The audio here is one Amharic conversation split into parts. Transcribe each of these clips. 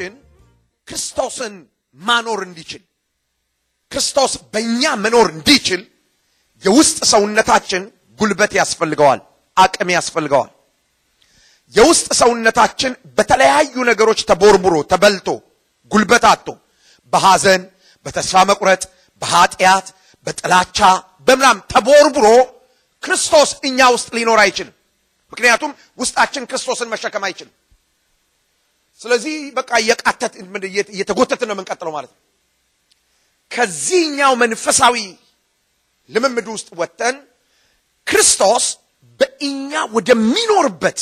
ውስጣችን ክርስቶስን ማኖር እንዲችል ክርስቶስ በእኛ መኖር እንዲችል የውስጥ ሰውነታችን ጉልበት ያስፈልገዋል፣ አቅም ያስፈልገዋል። የውስጥ ሰውነታችን በተለያዩ ነገሮች ተቦርቡሮ ተበልቶ ጉልበት አጥቶ በሐዘን፣ በተስፋ መቁረጥ፣ በኃጢአት፣ በጥላቻ በምናም ተቦርቡሮ ክርስቶስ እኛ ውስጥ ሊኖር አይችልም። ምክንያቱም ውስጣችን ክርስቶስን መሸከም አይችልም። ስለዚህ በቃ እየቃተት እየተጎተትን ነው የምንቀጥለው ማለት ነው። ከዚህኛው መንፈሳዊ ልምምድ ውስጥ ወጥተን ክርስቶስ በእኛ ወደሚኖርበት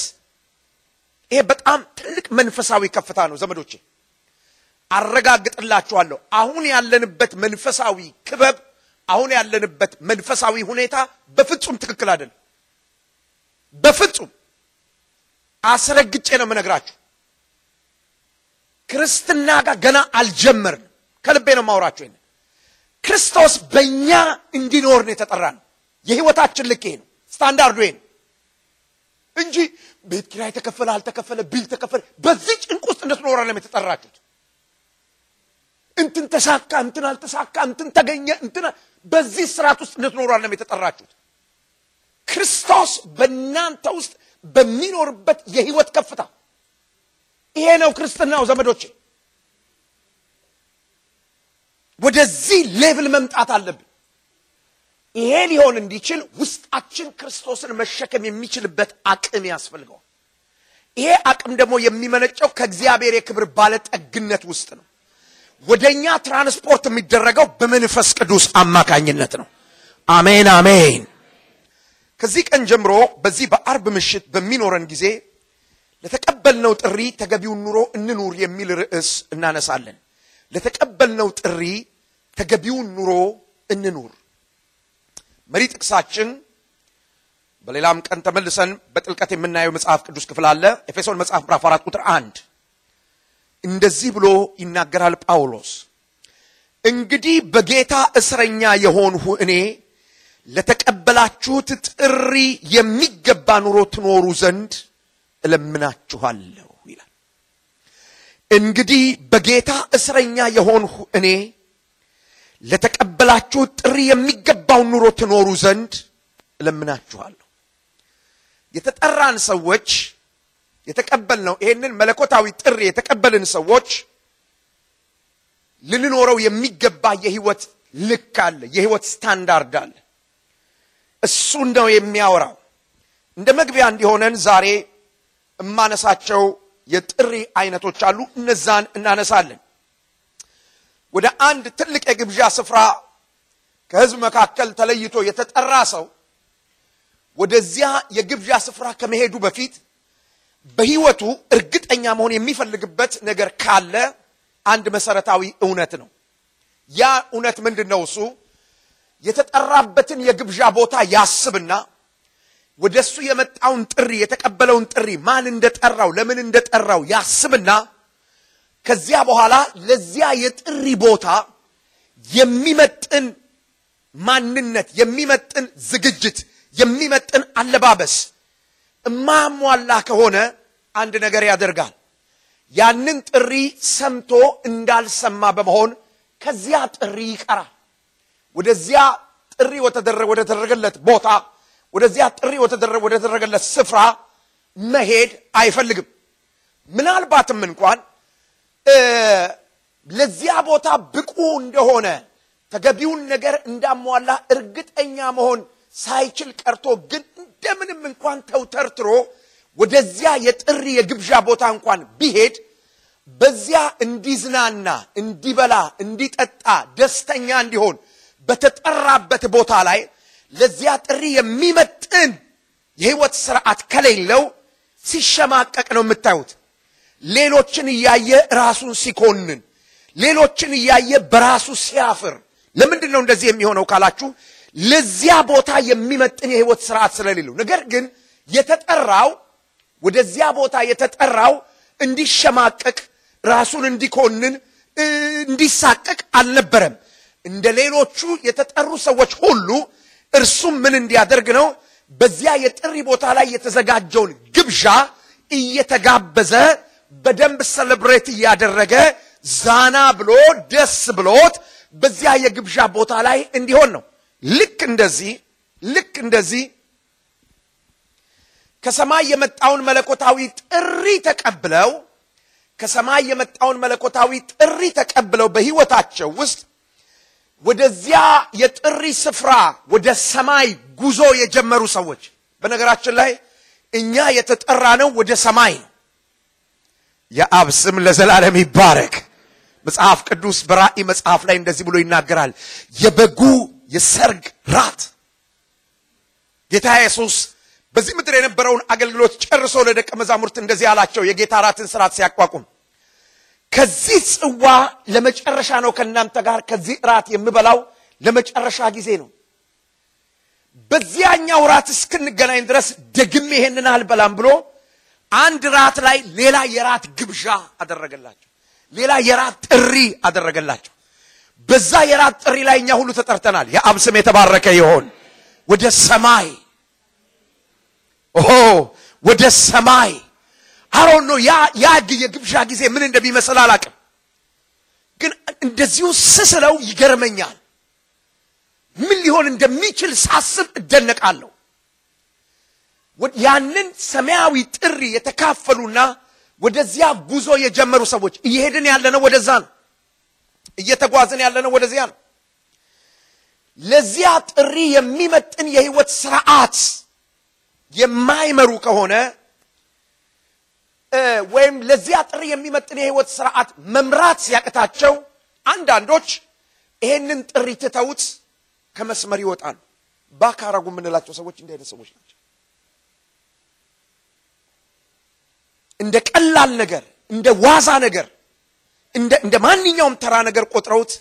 ይሄ በጣም ትልቅ መንፈሳዊ ከፍታ ነው ዘመዶቼ። አረጋግጥላችኋለሁ። አሁን ያለንበት መንፈሳዊ ክበብ፣ አሁን ያለንበት መንፈሳዊ ሁኔታ በፍጹም ትክክል አይደለም። በፍጹም አስረግጬ ነው የምነግራችሁ። ክርስትና ጋር ገና አልጀመርንም። ከልቤ ነው የማወራችሁ። ይሄን ክርስቶስ በእኛ እንዲኖር ነው የተጠራ ነው። የህይወታችን ልክ ይሄ ነው፣ ስታንዳርዱ ይሄ ነው እንጂ ቤት ኪራይ ተከፈለ አልተከፈለ ቢል ተከፈለ፣ በዚህ ጭንቅ ውስጥ እንድትኖሩ ነው የተጠራችሁት። እንትን ተሳካ እንትን አልተሳካ እንትን ተገኘ እንትን በዚህ ስርዓት ውስጥ እንድትኖሩ ነው የተጠራችሁት። ክርስቶስ በእናንተ ውስጥ በሚኖርበት የህይወት ከፍታ ይሄ ነው ክርስትናው ዘመዶቼ። ወደዚህ ሌቭል መምጣት አለብን። ይሄ ሊሆን እንዲችል ውስጣችን ክርስቶስን መሸከም የሚችልበት አቅም ያስፈልገዋል። ይሄ አቅም ደግሞ የሚመነጨው ከእግዚአብሔር የክብር ባለጠግነት ውስጥ ነው። ወደኛ ትራንስፖርት የሚደረገው በመንፈስ ቅዱስ አማካኝነት ነው። አሜን አሜን። ከዚህ ቀን ጀምሮ በዚህ በአርብ ምሽት በሚኖረን ጊዜ ለተቀበልነው ጥሪ ተገቢውን ኑሮ እንኑር የሚል ርዕስ እናነሳለን። ለተቀበልነው ጥሪ ተገቢውን ኑሮ እንኑር። መሪ ጥቅሳችን በሌላም ቀን ተመልሰን በጥልቀት የምናየው መጽሐፍ ቅዱስ ክፍል አለ። ኤፌሶን መጽሐፍ ምዕራፍ አራት ቁጥር አንድ እንደዚህ ብሎ ይናገራል ጳውሎስ። እንግዲህ በጌታ እስረኛ የሆንሁ እኔ ለተቀበላችሁት ጥሪ የሚገባ ኑሮ ትኖሩ ዘንድ እለምናችኋለሁ ይላል። እንግዲህ በጌታ እስረኛ የሆንሁ እኔ ለተቀበላችሁት ጥሪ የሚገባውን ኑሮ ትኖሩ ዘንድ እለምናችኋለሁ። የተጠራን ሰዎች የተቀበልነው ይሄንን መለኮታዊ ጥሪ የተቀበልን ሰዎች ልንኖረው የሚገባ የህይወት ልክ አለ፣ የህይወት ስታንዳርድ አለ። እሱን ነው የሚያወራው። እንደ መግቢያ እንዲሆነን ዛሬ እማነሳቸው የጥሪ አይነቶች አሉ። እነዛን እናነሳለን። ወደ አንድ ትልቅ የግብዣ ስፍራ ከህዝብ መካከል ተለይቶ የተጠራ ሰው ወደዚያ የግብዣ ስፍራ ከመሄዱ በፊት በህይወቱ እርግጠኛ መሆን የሚፈልግበት ነገር ካለ አንድ መሰረታዊ እውነት ነው። ያ እውነት ምንድን ነው? እሱ የተጠራበትን የግብዣ ቦታ ያስብና ወደ እሱ የመጣውን ጥሪ የተቀበለውን ጥሪ ማን እንደጠራው ለምን እንደጠራው ያስብና ከዚያ በኋላ ለዚያ የጥሪ ቦታ የሚመጥን ማንነት፣ የሚመጥን ዝግጅት፣ የሚመጥን አለባበስ እማሟላ ከሆነ አንድ ነገር ያደርጋል። ያንን ጥሪ ሰምቶ እንዳልሰማ በመሆን ከዚያ ጥሪ ይቀራል። ወደዚያ ጥሪ ወደ ቦታ ወደዚያ ጥሪ ወደ ተደረገለት ስፍራ መሄድ አይፈልግም። ምናልባትም እንኳን ለዚያ ቦታ ብቁ እንደሆነ ተገቢውን ነገር እንዳሟላ እርግጠኛ መሆን ሳይችል ቀርቶ ግን እንደምንም እንኳን ተውተርትሮ ወደዚያ የጥሪ የግብዣ ቦታ እንኳን ቢሄድ በዚያ እንዲዝናና፣ እንዲበላ፣ እንዲጠጣ፣ ደስተኛ እንዲሆን በተጠራበት ቦታ ላይ ለዚያ ጥሪ የሚመጥን የህይወት ስርዓት ከሌለው ሲሸማቀቅ ነው የምታዩት። ሌሎችን እያየ ራሱን ሲኮንን፣ ሌሎችን እያየ በራሱ ሲያፍር። ለምንድን ነው እንደዚህ የሚሆነው ካላችሁ ለዚያ ቦታ የሚመጥን የህይወት ስርዓት ስለሌለው። ነገር ግን የተጠራው ወደዚያ ቦታ የተጠራው እንዲሸማቀቅ፣ ራሱን እንዲኮንን፣ እንዲሳቀቅ አልነበረም። እንደ ሌሎቹ የተጠሩ ሰዎች ሁሉ እርሱም ምን እንዲያደርግ ነው? በዚያ የጥሪ ቦታ ላይ የተዘጋጀውን ግብዣ እየተጋበዘ በደንብ ሰለብሬት እያደረገ ዛና ብሎ ደስ ብሎት በዚያ የግብዣ ቦታ ላይ እንዲሆን ነው። ልክ እንደዚህ ልክ እንደዚህ ከሰማይ የመጣውን መለኮታዊ ጥሪ ተቀብለው ከሰማይ የመጣውን መለኮታዊ ጥሪ ተቀብለው በሕይወታቸው ውስጥ ወደዚያ የጥሪ ስፍራ ወደ ሰማይ ጉዞ የጀመሩ ሰዎች በነገራችን ላይ እኛ የተጠራ ነው ወደ ሰማይ ነው። የአብ ስም ለዘላለም ይባረክ። መጽሐፍ ቅዱስ በራእይ መጽሐፍ ላይ እንደዚህ ብሎ ይናገራል። የበጉ የሰርግ ራት ጌታ ኢየሱስ በዚህ ምድር የነበረውን አገልግሎት ጨርሶ ለደቀ መዛሙርት እንደዚህ አላቸው። የጌታ ራትን ስርዓት ሲያቋቁም ከዚህ ጽዋ ለመጨረሻ ነው ከእናንተ ጋር ከዚህ ራት የምበላው ለመጨረሻ ጊዜ ነው። በዚያኛው ራት እስክንገናኝ ድረስ ደግሜ ይሄንን አልበላም ብሎ አንድ ራት ላይ ሌላ የራት ግብዣ አደረገላቸው። ሌላ የራት ጥሪ አደረገላቸው። በዛ የራት ጥሪ ላይ እኛ ሁሉ ተጠርተናል። የአብ ስም የተባረከ ይሆን። ወደ ሰማይ ኦሆ፣ ወደ ሰማይ አሮን ነው ያ ያ የግብዣ ጊዜ ምን እንደሚመስል አላቅም፣ ግን እንደዚሁ ስስለው ይገርመኛል። ምን ሊሆን እንደሚችል ሳስብ እደነቃለሁ። ያንን ሰማያዊ ጥሪ የተካፈሉና ወደዚያ ጉዞ የጀመሩ ሰዎች እየሄድን ያለነው ወደዛ ነው። እየተጓዝን ያለነው ወደዚያ ነው። ለዚያ ጥሪ የሚመጥን የህይወት ስርዓት የማይመሩ ከሆነ ወይም ለዚያ ጥሪ የሚመጥን የህይወት ስርዓት መምራት ሲያቅታቸው አንዳንዶች ይሄንን ጥሪ ትተውት ከመስመር ይወጣሉ። ባካረጉ የምንላቸው ሰዎች እንዲህ አይነት ሰዎች ናቸው። እንደ ቀላል ነገር፣ እንደ ዋዛ ነገር፣ እንደ ማንኛውም ተራ ነገር ቆጥረውት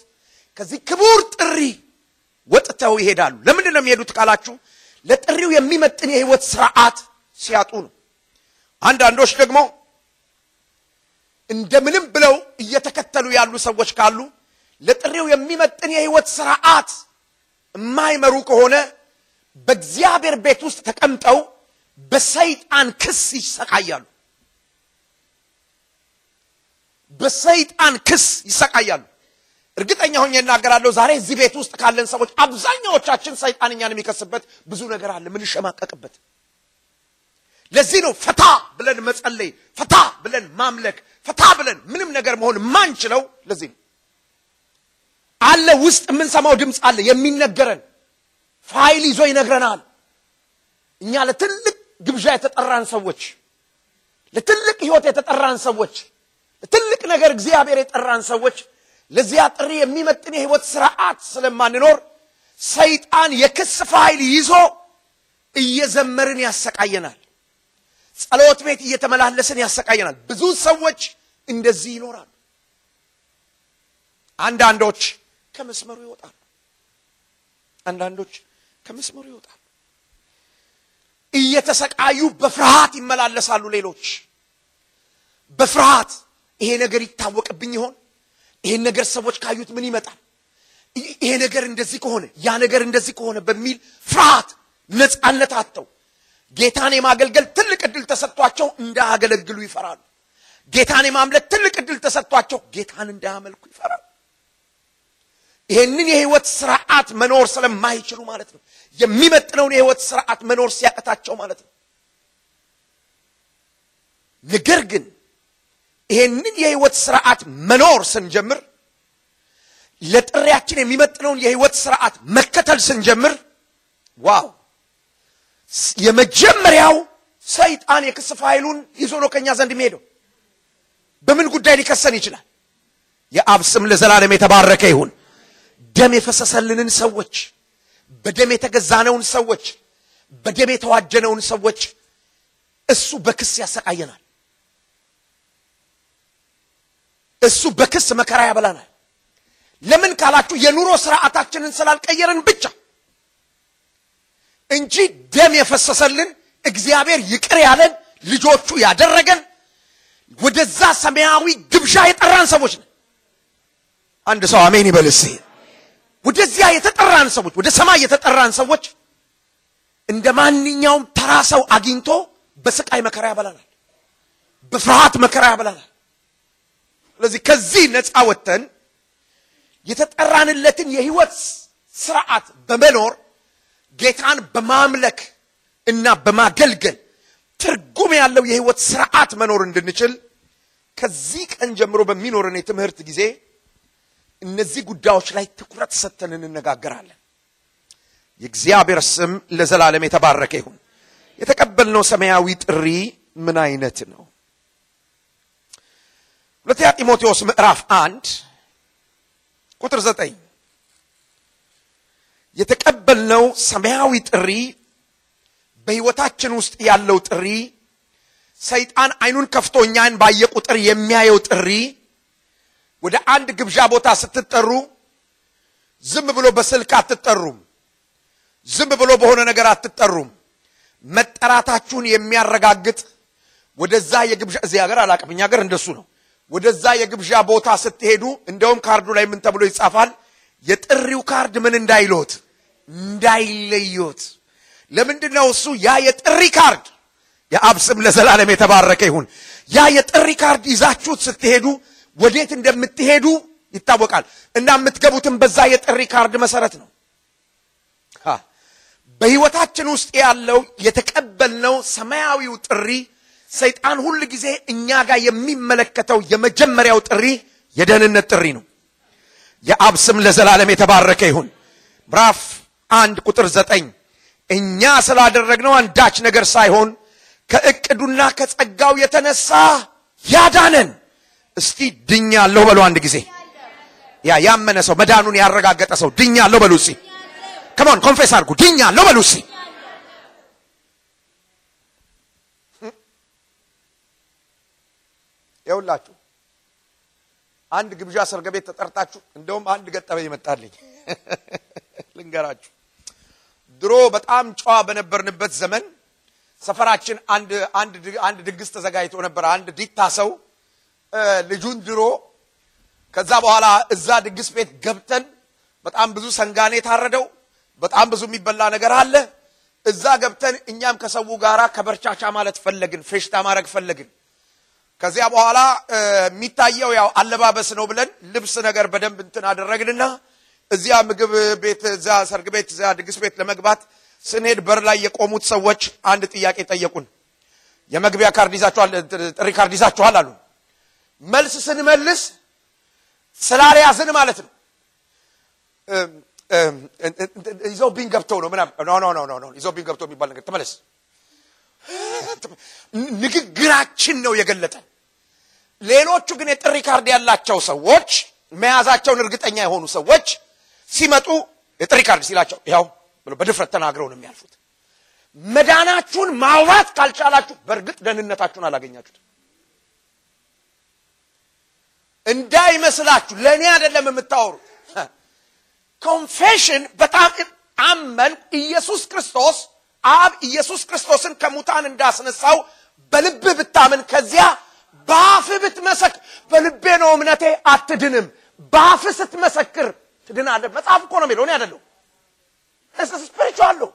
ከዚህ ክቡር ጥሪ ወጥተው ይሄዳሉ። ለምንድን ነው የሚሄዱት ካላችሁ ለጥሪው የሚመጥን የህይወት ስርዓት ሲያጡ ነው። አንዳንዶች ደግሞ እንደምንም ብለው እየተከተሉ ያሉ ሰዎች ካሉ ለጥሪው የሚመጥን የህይወት ስርዓት የማይመሩ ከሆነ በእግዚአብሔር ቤት ውስጥ ተቀምጠው በሰይጣን ክስ ይሰቃያሉ። በሰይጣን ክስ ይሰቃያሉ። እርግጠኛ ሆኜ እናገራለሁ። ዛሬ እዚህ ቤት ውስጥ ካለን ሰዎች አብዛኛዎቻችን ሰይጣን እኛን የሚከስበት ብዙ ነገር አለ፣ ምንሸማቀቅበት። ለዚህ ነው ፈታ ብለን መጸለይ፣ ፈታ ብለን ማምለክ፣ ፈታ ብለን ምንም ነገር መሆን የማንችለው። ለዚህ ነው አለ ውስጥ የምንሰማው ድምፅ አለ የሚነገረን ፋይል ይዞ ይነግረናል። እኛ ለትልቅ ግብዣ የተጠራን ሰዎች፣ ለትልቅ ህይወት የተጠራን ሰዎች፣ ለትልቅ ነገር እግዚአብሔር የጠራን ሰዎች ለዚያ ጥሪ የሚመጥን የህይወት ስርዓት ስለማንኖር ሰይጣን የክስ ፋይል ይዞ እየዘመርን ያሰቃየናል። ጸሎት ቤት እየተመላለስን ያሰቃየናል። ብዙ ሰዎች እንደዚህ ይኖራሉ። አንዳንዶች ከመስመሩ ይወጣሉ። አንዳንዶች ከመስመሩ ይወጣሉ። እየተሰቃዩ በፍርሃት ይመላለሳሉ። ሌሎች በፍርሃት ይሄ ነገር ይታወቅብኝ ይሆን? ይሄን ነገር ሰዎች ካዩት ምን ይመጣል? ይሄ ነገር እንደዚህ ከሆነ ያ ነገር እንደዚህ ከሆነ በሚል ፍርሃት ነፃነት አጥተው ጌታን የማገልገል እድል ተሰጥቷቸው እንዳያገለግሉ ይፈራሉ። ጌታን የማምለክ ትልቅ እድል ተሰጥቷቸው ጌታን እንዳያመልኩ ይፈራሉ። ይሄንን የህይወት ስርዓት መኖር ስለማይችሉ ማለት ነው። የሚመጥነውን የህይወት ስርዓት መኖር ሲያቀታቸው ማለት ነው። ነገር ግን ይሄንን የህይወት ስርዓት መኖር ስንጀምር ለጥሪያችን የሚመጥነውን የህይወት ስርዓት መከተል ስንጀምር wow የመጀመሪያው ሰይጣን የክስ ፋይሉን ይዞ ነው ከኛ ዘንድ የሚሄደው። በምን ጉዳይ ሊከሰን ይችላል? የአብ ስም ለዘላለም የተባረከ ይሁን። ደም የፈሰሰልንን ሰዎች፣ በደም የተገዛነውን ሰዎች፣ በደም የተዋጀነውን ሰዎች እሱ በክስ ያሰቃየናል። እሱ በክስ መከራ ያበላናል። ለምን ካላችሁ የኑሮ ስርዓታችንን ስላልቀየርን ብቻ እንጂ ደም የፈሰሰልን እግዚአብሔር ይቅር ያለን ልጆቹ ያደረገን ወደዛ ሰማያዊ ግብዣ የጠራን ሰዎች ነን። አንድ ሰው አሜን ይበል እስኪ። ወደዚያ የተጠራን ሰዎች፣ ወደ ሰማይ የተጠራን ሰዎች እንደ ማንኛውም ተራ ሰው አግኝቶ በስቃይ መከራ ያበላናል። በፍርሃት መከራ ያበላናል። ስለዚህ ከዚህ ነፃ ወጥተን የተጠራንለትን የህይወት ስርዓት በመኖር ጌታን በማምለክ እና በማገልገል ትርጉም ያለው የህይወት ስርዓት መኖር እንድንችል ከዚህ ቀን ጀምሮ በሚኖረን የትምህርት ጊዜ እነዚህ ጉዳዮች ላይ ትኩረት ሰጥተን እንነጋገራለን። የእግዚአብሔር ስም ለዘላለም የተባረከ ይሁን። የተቀበልነው ሰማያዊ ጥሪ ምን አይነት ነው? ሁለተኛ ጢሞቴዎስ ምዕራፍ አንድ ቁጥር ዘጠኝ የተቀበልነው ሰማያዊ ጥሪ በህይወታችን ውስጥ ያለው ጥሪ ሰይጣን አይኑን ከፍቶ እኛን ባየ ቁጥር የሚያየው ጥሪ ወደ አንድ ግብዣ ቦታ ስትጠሩ ዝም ብሎ በስልክ አትጠሩም። ዝም ብሎ በሆነ ነገር አትጠሩም። መጠራታችሁን የሚያረጋግጥ ወደዛ የግብዣ እዚህ ሀገር አላቅም፣ እኛ ሀገር እንደሱ ነው። ወደዛ የግብዣ ቦታ ስትሄዱ እንደውም ካርዱ ላይ ምን ተብሎ ይጻፋል? የጥሪው ካርድ ምን እንዳይሎት እንዳይለዮት። ለምንድን ነው እሱ ያ የጥሪ ካርድ? የአብ ስም ለዘላለም የተባረከ ይሁን። ያ የጥሪ ካርድ ይዛችሁት ስትሄዱ ወዴት እንደምትሄዱ ይታወቃል። እና የምትገቡትም በዛ የጥሪ ካርድ መሰረት ነው። በህይወታችን ውስጥ ያለው የተቀበልነው ሰማያዊው ጥሪ ሰይጣን ሁል ጊዜ እኛ ጋር የሚመለከተው የመጀመሪያው ጥሪ የደህንነት ጥሪ ነው። የአብ ስም ለዘላለም የተባረከ ይሁን። ምዕራፍ አንድ ቁጥር ዘጠኝ እኛ ስላደረግነው አንዳች ነገር ሳይሆን ከእቅዱና ከጸጋው የተነሳ ያዳነን። እስቲ ድኛለሁ በሉ አንድ ጊዜ። ያ ያመነ ሰው መዳኑን ያረጋገጠ ሰው ድኛለሁ በሉ እስቲ። come on confess አድርጉ። ድኛለሁ በሉ እስቲ። ይኸውላችሁ አንድ ግብዣ ሰርግ ቤት ተጠርታችሁ፣ እንደውም አንድ ገጠመኝ ይመጣልኝ ልንገራችሁ። ድሮ በጣም ጨዋ በነበርንበት ዘመን ሰፈራችን አንድ ድግስ ተዘጋጅቶ ነበር። አንድ ዲታ ሰው ልጁን ድሮ ከዛ በኋላ እዛ ድግስ ቤት ገብተን በጣም ብዙ ሰንጋኔ የታረደው በጣም ብዙ የሚበላ ነገር አለ። እዛ ገብተን እኛም ከሰው ጋራ ከበርቻቻ ማለት ፈለግን፣ ፌሽታ ማድረግ ፈለግን። ከዚያ በኋላ የሚታየው ያው አለባበስ ነው ብለን ልብስ ነገር በደንብ እንትን አደረግንና እዚያ ምግብ ቤት እዚያ ሰርግ ቤት እዚያ ድግስ ቤት ለመግባት ስንሄድ በር ላይ የቆሙት ሰዎች አንድ ጥያቄ ጠየቁን። የመግቢያ ካርድ ይዛችኋል፣ ጥሪ ካርድ ይዛችኋል አሉ። መልስ ስንመልስ ስላልያዝን ማለት ነው ይዘውብን ገብተው ነው ምናምን no no no no ይዘውብን ገብተው የሚባል ነገር ተመለስ። ንግግራችን ነው የገለጠን። ሌሎቹ ግን የጥሪ ካርድ ያላቸው ሰዎች መያዛቸውን እርግጠኛ የሆኑ ሰዎች ሲመጡ የጥሪ ካርድ ሲላቸው ያው ብሎ በድፍረት ተናግረው ነው የሚያልፉት። መዳናችሁን ማውራት ካልቻላችሁ በእርግጥ ደህንነታችሁን አላገኛችሁትም። እንዳይመስላችሁ ለእኔ አይደለም የምታወሩት። confession በጣም አመንኩ ኢየሱስ ክርስቶስ አብ ኢየሱስ ክርስቶስን ከሙታን እንዳስነሳው በልብህ ብታምን ከዚያ በአፍህ ብትመሰክር በልቤ ነው እምነቴ አትድንም፣ በአፍህ ስትመሰክር ትድናለህ። መጽሐፍ እኮ ነው የሚለው እኔ አይደለሁም። ስፒሪቹዋል ነው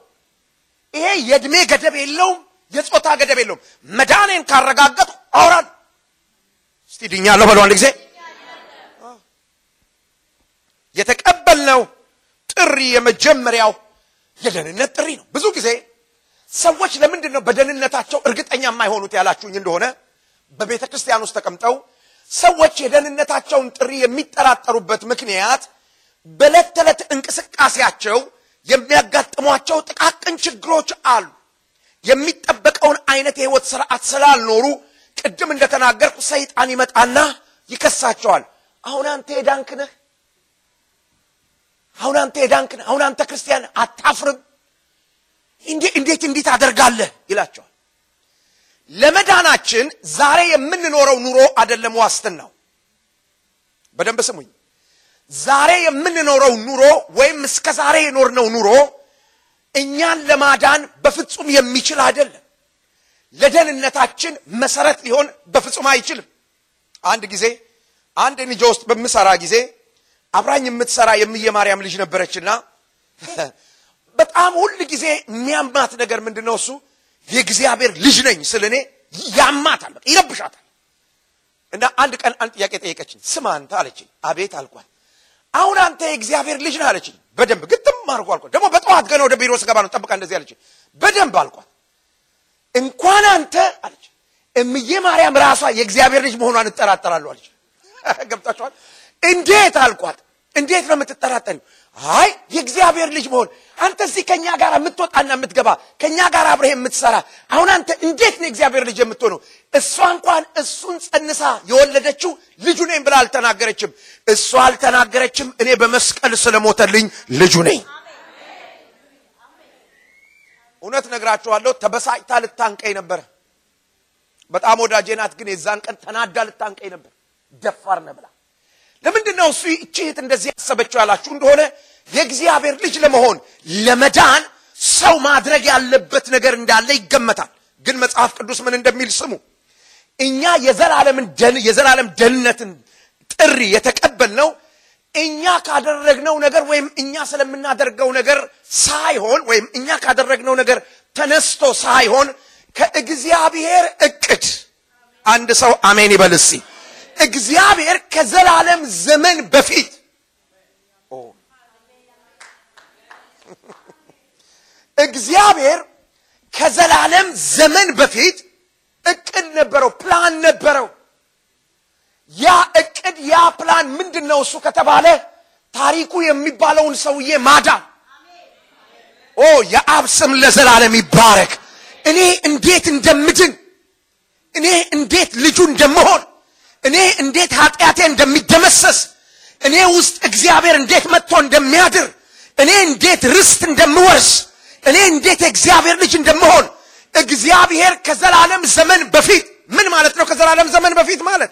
ይሄ። የእድሜ ገደብ የለውም፣ የጾታ ገደብ የለውም። መዳኔን ካረጋገጡ አውራል። እስቲ ድኛለሁ በለው አንድ ጊዜ። የተቀበልነው ጥሪ የመጀመሪያው የደህንነት ጥሪ ነው። ብዙ ጊዜ ሰዎች ለምንድን ነው በደህንነታቸው እርግጠኛ የማይሆኑት ያላችሁኝ እንደሆነ በቤተ ክርስቲያን ውስጥ ተቀምጠው ሰዎች የደህንነታቸውን ጥሪ የሚጠራጠሩበት ምክንያት በዕለት ተዕለት እንቅስቃሴያቸው የሚያጋጥሟቸው ጥቃቅን ችግሮች አሉ። የሚጠበቀውን አይነት የህይወት ስርዓት ስላልኖሩ ቅድም እንደተናገርኩ ሰይጣን ይመጣና ይከሳቸዋል። አሁን አንተ የዳንክ ነህ፣ አሁን አንተ የዳንክ ነህ፣ አሁን አንተ ክርስቲያን አታፍርም፣ እንዴት እንዴት አደርጋለህ ይላቸዋል። ለመዳናችን ዛሬ የምንኖረው ኑሮ አይደለም ዋስትናው። በደንብ ስሙኝ። ዛሬ የምንኖረው ኑሮ ወይም እስከ ዛሬ የኖርነው ኑሮ እኛን ለማዳን በፍጹም የሚችል አይደለም። ለደህንነታችን መሰረት ሊሆን በፍጹም አይችልም። አንድ ጊዜ አንድ ንጃ ውስጥ በምሰራ ጊዜ አብራኝ የምትሰራ የምየ ማርያም ልጅ ነበረችና በጣም ሁል ጊዜ የሚያማት ነገር ምንድን ነው? እሱ የእግዚአብሔር ልጅ ነኝ ስል እኔ ያማታል፣ ይረብሻታል። እና አንድ ቀን አንድ ጥያቄ ጠየቀችኝ። ስማ አንተ አለችኝ። አቤት አልኳት። አሁን አንተ የእግዚአብሔር ልጅ ነህ አለችኝ። በደንብ ግጥም አድርጎ አልኳት። ደግሞ በጠዋት ገና ወደ ቢሮ ስገባ ነው ጠብቃ እንደዚህ አለችኝ። በደንብ አልኳት። እንኳን አንተ አለች እምዬ ማርያም ራሷ የእግዚአብሔር ልጅ መሆኗን እጠራጠራለሁ አለች። ገብታችኋል? እንዴት አልኳት። እንዴት ነው የምትጠራጠሪው? አይ የእግዚአብሔር ልጅ መሆን አንተ እዚህ ከኛ ጋር የምትወጣና የምትገባ ከኛ ጋር አብረህ የምትሰራ አሁን አንተ እንዴት ነው የእግዚአብሔር ልጅ የምትሆነው? እሷ እንኳን እሱን ጸንሳ የወለደችው ልጁ ነኝ ብላ አልተናገረችም። እሷ አልተናገረችም። እኔ በመስቀል ስለሞተልኝ ልጁ ነኝ። እውነት ነግራችኋለሁ። ተበሳጭታ ልታንቀኝ ነበር። በጣም ወዳጄ ናት፣ ግን የዛን ቀን ተናዳ ልታንቀኝ ነበር። ደፋር ነህ ብላ ለምንድን ነው እሱ እቺ እህት እንደዚህ ያሰበችው ያላችሁ እንደሆነ የእግዚአብሔር ልጅ ለመሆን ለመዳን ሰው ማድረግ ያለበት ነገር እንዳለ ይገመታል። ግን መጽሐፍ ቅዱስ ምን እንደሚል ስሙ። እኛ የዘላለም ደህንነትን ጥሪ የተቀበልነው እኛ ካደረግነው ነገር ወይም እኛ ስለምናደርገው ነገር ሳይሆን ወይም እኛ ካደረግነው ነገር ተነስቶ ሳይሆን ከእግዚአብሔር እቅድ አንድ ሰው አሜን ይበል እስቲ። እግዚአብሔር ከዘላለም ዘመን በፊት እግዚአብሔር ከዘላለም ዘመን በፊት እቅድ ነበረው፣ ፕላን ነበረው። ያ እቅድ ያ ፕላን ምንድን ነው? እሱ ከተባለ ታሪኩ የሚባለውን ሰውዬ ማዳን። oh የአብ ስም ለዘላለም ይባረክ። እኔ እንዴት እንደምድን፣ እኔ እንዴት ልጁ እንደምሆን፣ እኔ እንዴት ኃጢአቴ እንደሚደመሰስ፣ እኔ ውስጥ እግዚአብሔር እንዴት መጥቶ እንደሚያድር፣ እኔ እንዴት ርስት እንደምወርስ፣ እኔ እንዴት የእግዚአብሔር ልጅ እንደምሆን እግዚአብሔር ከዘላለም ዘመን በፊት ምን ማለት ነው? ከዘላለም ዘመን በፊት ማለት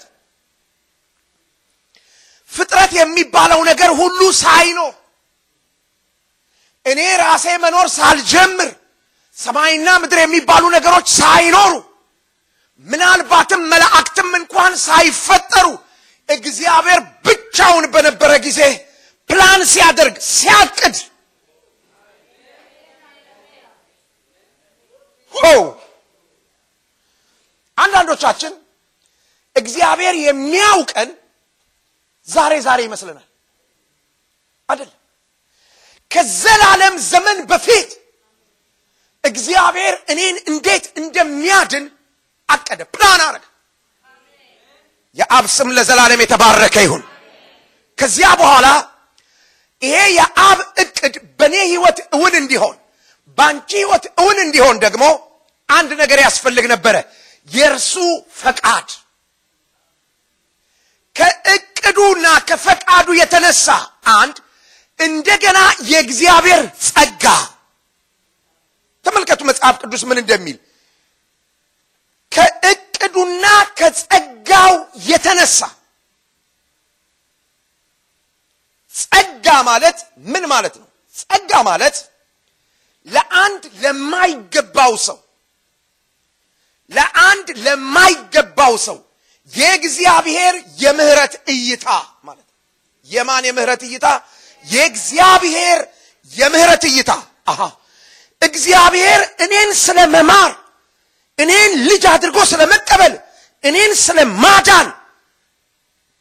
ፍጥረት የሚባለው ነገር ሁሉ ሳይኖር እኔ ራሴ መኖር ሳልጀምር ሰማይና ምድር የሚባሉ ነገሮች ሳይኖሩ ምናልባትም መላእክትም እንኳን ሳይፈጠሩ እግዚአብሔር ብቻውን በነበረ ጊዜ ፕላን ሲያደርግ ሲያቅድ ሆ አንዳንዶቻችን እግዚአብሔር የሚያውቀን ዛሬ ዛሬ ይመስለናል። አይደለም። ከዘላለም ዘመን በፊት እግዚአብሔር እኔን እንዴት እንደሚያድን አቀደ፣ ፕላን አረገ። የአብ ስም ለዘላለም የተባረከ ይሁን። ከዚያ በኋላ ይሄ የአብ እቅድ በእኔ ህይወት እውን እንዲሆን በአንቺ ህይወት እውን እንዲሆን ደግሞ አንድ ነገር ያስፈልግ ነበረ፣ የእርሱ ፈቃድ። ከእቅዱና ከፈቃዱ የተነሳ አንድ እንደገና የእግዚአብሔር ጸጋ። ተመልከቱ መጽሐፍ ቅዱስ ምን እንደሚል ከእቅዱና ከጸጋው የተነሳ ጸጋ ማለት ምን ማለት ነው? ጸጋ ማለት ለአንድ ለማይገባው ሰው ለአንድ ለማይገባው ሰው የእግዚአብሔር የምህረት እይታ ማለት ነው። የማን የምህረት እይታ? የእግዚአብሔር የምህረት እይታ። አሃ እግዚአብሔር እኔን ስለ መማር፣ እኔን ልጅ አድርጎ ስለ መቀበል፣ እኔን ስለ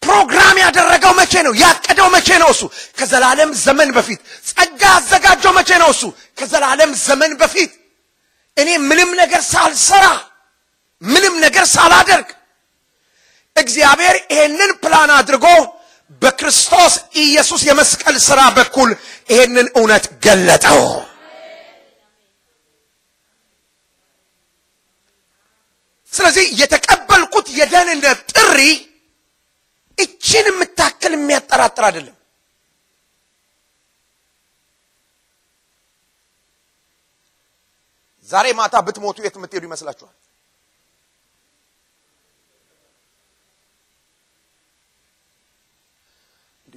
ፕሮግራም ያደረገው መቼ ነው? ያቀደው መቼ ነው? እሱ ከዘላለም ዘመን በፊት። ጸጋ ያዘጋጀው መቼ ነው? እሱ ከዘላለም ዘመን በፊት። እኔ ምንም ነገር ሳልሰራ ምንም ነገር ሳላደርግ እግዚአብሔር ይሄንን ፕላን አድርጎ በክርስቶስ ኢየሱስ የመስቀል ሥራ በኩል ይሄንን እውነት ገለጠው። ስለዚህ የተቀበልኩት የደህንነት ጥሪ እችን የምታክል የሚያጠራጥር አይደለም። ዛሬ ማታ ብትሞቱ የት የምትሄዱ ይመስላችኋል?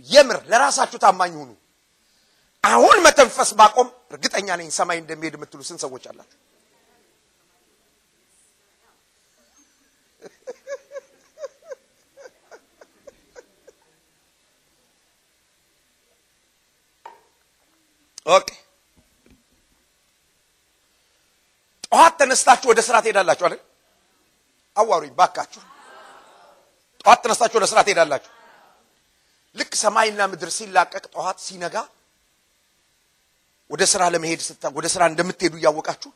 የምር ለራሳችሁ ታማኝ ሁኑ። አሁን መተንፈስ ባቆም እርግጠኛ ነኝ ሰማይ እንደሚሄድ የምትሉ ስንት ሰዎች አላችሁ? okay ጠዋት ተነስታችሁ ወደ ስራ ትሄዳላችሁ አይደል? አዋሩኝ ባካችሁ። ጠዋት ተነስታችሁ ወደ ስራ ትሄዳላችሁ። ልክ ሰማይና ምድር ሲላቀቅ ጠዋት ሲነጋ ወደ ስራ ለመሄድ ስታ ወደ ስራ እንደምትሄዱ እያወቃችሁ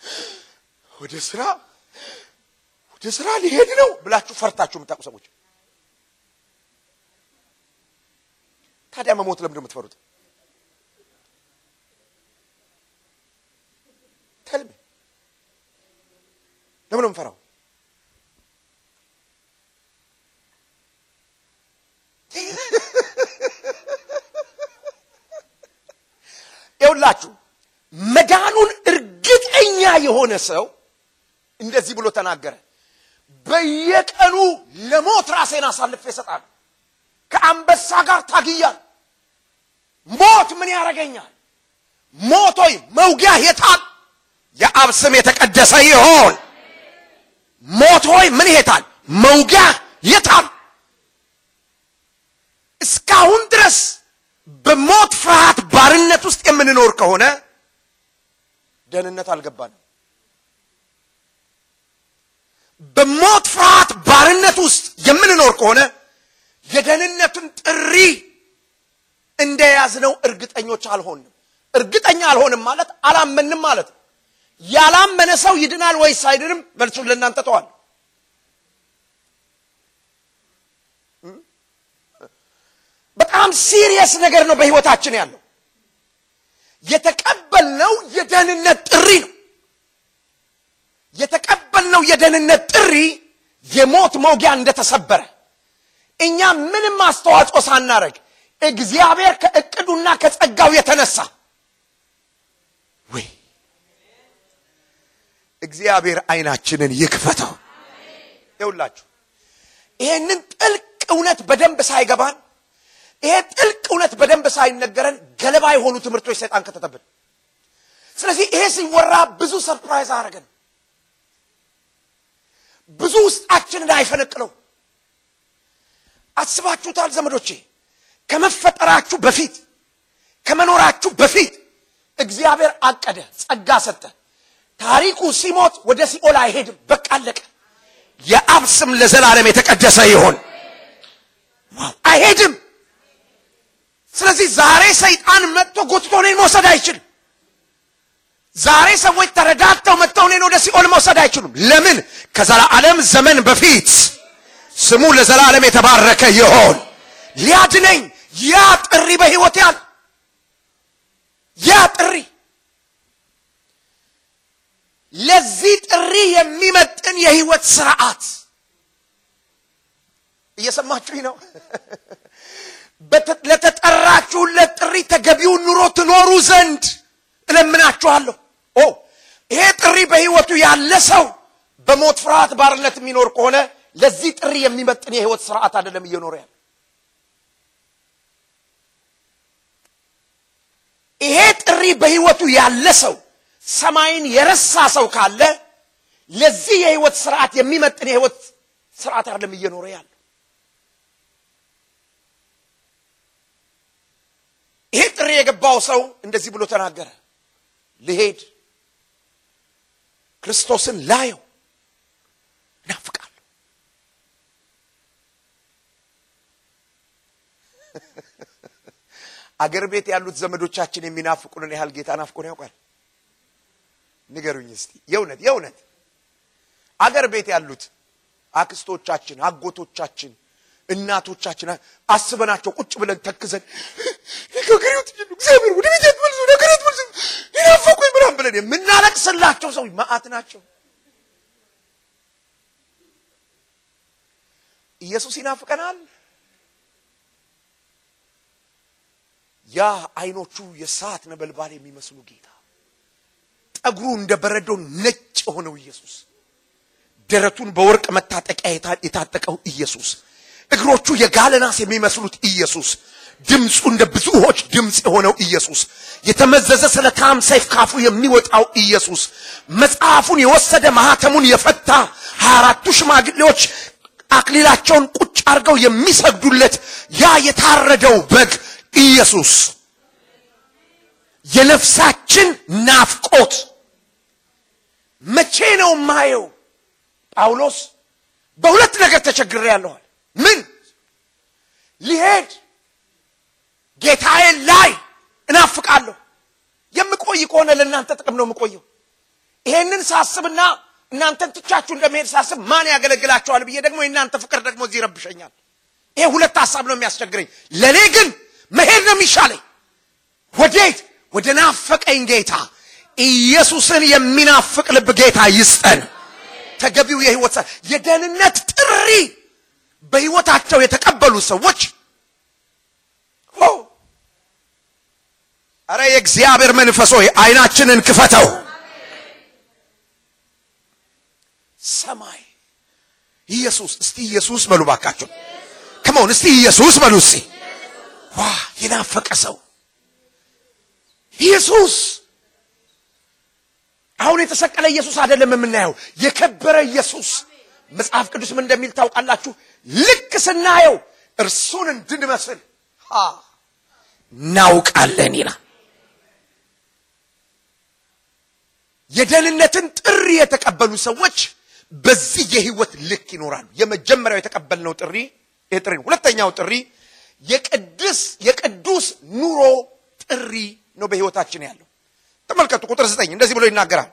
ወደ ስራ ወደ ስራ ሊሄድ ነው ብላችሁ ፈርታችሁ የምታውቁ ሰዎች ታዲያ መሞት ለምንድን ነው የምትፈሩት? ተልሜ ለምን ነው? ይኸውላችሁ መዳኑን እርግጠኛ የሆነ ሰው እንደዚህ ብሎ ተናገረ። በየቀኑ ለሞት ራሴን አሳልፌ እሰጣለሁ። ከአንበሳ ጋር ታግያል። ሞት ምን ያደርገኛል? ሞት መውጊያ የታል? የአብ ስም የተቀደሰ ይሆን። ሞት ሆይ ምን ይሄታል? መውጊያ የታል? እስካሁን ድረስ በሞት ፍርሃት ባርነት ውስጥ የምንኖር ከሆነ ደህንነት አልገባንም። በሞት ፍርሃት ባርነት ውስጥ የምንኖር ከሆነ የደህንነትን ጥሪ እንደያዝነው እርግጠኞች አልሆንም። እርግጠኛ አልሆንም ማለት አላመንም ማለት ነው። ያላመነ ሰው ይድናል ወይስ አይድንም? መልሱን ለእናንተ ተዋል። በጣም serious ነገር ነው በህይወታችን ያለው። የተቀበልነው የደህንነት ጥሪ ነው። የተቀበልነው የደህንነት ጥሪ የሞት መውጊያ እንደተሰበረ እኛ ምንም አስተዋጽኦ ሳናረግ እግዚአብሔር ከእቅዱና ከጸጋው የተነሳ ወይ እግዚአብሔር አይናችንን ይክፈተው። ይውላችሁ ይሄንን ጥልቅ እውነት በደንብ ሳይገባን ይሄ ጥልቅ እውነት በደንብ ሳይነገረን ገለባ የሆኑ ትምህርቶች ሰይጣን ከተተብን። ስለዚህ ይሄ ሲወራ ብዙ surprise አደረገን። ብዙ ውስጣችንን አይፈነቅለው። አስባችሁታል ዘመዶቼ? ከመፈጠራችሁ በፊት ከመኖራችሁ በፊት እግዚአብሔር አቀደ፣ ጸጋ ሰጠ። ታሪኩ ሲሞት ወደ ሲኦል አይሄድም። በቃ አለቀ። የአብ ስም ለዘላለም የተቀደሰ ይሆን። አይሄድም። ስለዚህ ዛሬ ሰይጣን መጥቶ ጎትቶ እኔን መውሰድ አይችልም። ዛሬ ሰዎች ተረዳድተው መጥተው እኔን ወደ ሲኦል መውሰድ አይችሉም። ለምን? ከዘላለም ዘመን በፊት ስሙ ለዘላለም የተባረከ ይሆን። ሊያድነኝ ያ ጥሪ በሕይወት ያል ያ ጥሪ ለዚህ ጥሪ የሚመጥን የህይወት ስርዓት እየሰማችሁኝ ነው። ለተጠራችሁለት ጥሪ ተገቢውን ኑሮ ትኖሩ ዘንድ እለምናችኋለሁ። ኦ ይሄ ጥሪ በህይወቱ ያለ ሰው በሞት ፍርሃት ባርነት የሚኖር ከሆነ ለዚህ ጥሪ የሚመጥን የህይወት ስርዓት አይደለም እየኖረ ያለ። ይሄ ጥሪ በህይወቱ ያለ ሰው ሰማይን የረሳ ሰው ካለ ለዚህ የህይወት ስርዓት የሚመጥን የህይወት ስርዓት አይደለም እየኖረ ያለ። ይሄ ጥሪ የገባው ሰው እንደዚህ ብሎ ተናገረ። ልሄድ ክርስቶስን ላየው እናፍቃለሁ። አገር ቤት ያሉት ዘመዶቻችን የሚናፍቁንን ያህል ጌታ ናፍቆን ያውቃል? ንገሩኝ እስቲ የእውነት የእውነት አገር ቤት ያሉት አክስቶቻችን፣ አጎቶቻችን፣ እናቶቻችን አስበናቸው ቁጭ ብለን ተክዘን እግዚአብሔር ወደ ብለን የምናለቅስላቸው ሰው መዓት ናቸው። ኢየሱስ ይናፍቀናል። ያ አይኖቹ የእሳት ነበልባል የሚመስሉ ጌታ ጠጉሩ እንደ በረዶ ነጭ የሆነው ኢየሱስ፣ ደረቱን በወርቅ መታጠቂያ የታጠቀው ኢየሱስ፣ እግሮቹ የጋለ ናስ የሚመስሉት ኢየሱስ፣ ድምፁ እንደ ብዙዎች ድምፅ የሆነው ኢየሱስ፣ የተመዘዘ ስለታም ሰይፍ ካፉ የሚወጣው ኢየሱስ፣ መጽሐፉን የወሰደ ማህተሙን የፈታ ሀያ አራቱ ሽማግሌዎች አክሊላቸውን ቁጭ አድርገው የሚሰግዱለት ያ የታረደው በግ ኢየሱስ የነፍሳችን ናፍቆት መቼ ነው ማየው? ጳውሎስ በሁለት ነገር ተቸግሬ ያለዋል። ምን ሊሄድ ጌታዬን ላይ እናፍቃለሁ። የምቆይ ከሆነ ለእናንተ ጥቅም ነው የምቆየው። ይሄንን ሳስብና እናንተን ትቻችሁ እንደመሄድ ሳስብ ማን ያገለግላቸዋል ብዬ ደግሞ የእናንተ ፍቅር ደግሞ እዚህ ይረብሸኛል። ይሄ ሁለት ሀሳብ ነው የሚያስቸግረኝ። ለእኔ ግን መሄድ ነው የሚሻለኝ። ወዴት? ወደ ናፈቀኝ ጌታ። ኢየሱስን የሚናፍቅ ልብ ጌታ ይስጠን። ተገቢው የህይወት የደህንነት ጥሪ በህይወታቸው የተቀበሉ ሰዎች አረ የእግዚአብሔር መንፈስ ሆይ አይናችንን ክፈተው። ሰማይ ኢየሱስ እስቲ ኢየሱስ በሉ ባካቸው። ከመሆን እስቲ ኢየሱስ በሉ እስቲ። ዋ የናፈቀ ሰው ኢየሱስ አሁን የተሰቀለ ኢየሱስ አይደለም የምናየው፣ የከበረ ኢየሱስ። መጽሐፍ ቅዱስ ምን እንደሚል ታውቃላችሁ? ልክ ስናየው እርሱን እንድንመስል እናውቃለን ይላል። የደህንነትን ጥሪ የተቀበሉ ሰዎች በዚህ የህይወት ልክ ይኖራሉ። የመጀመሪያው የተቀበልነው ጥሪ ይህ ጥሪ ነው። ሁለተኛው ጥሪ የቅዱስ የቅዱስ ኑሮ ጥሪ ነው በህይወታችን ያለው። ተመልከቱ ቁጥር ዘጠኝ እንደዚህ ብሎ ይናገራል።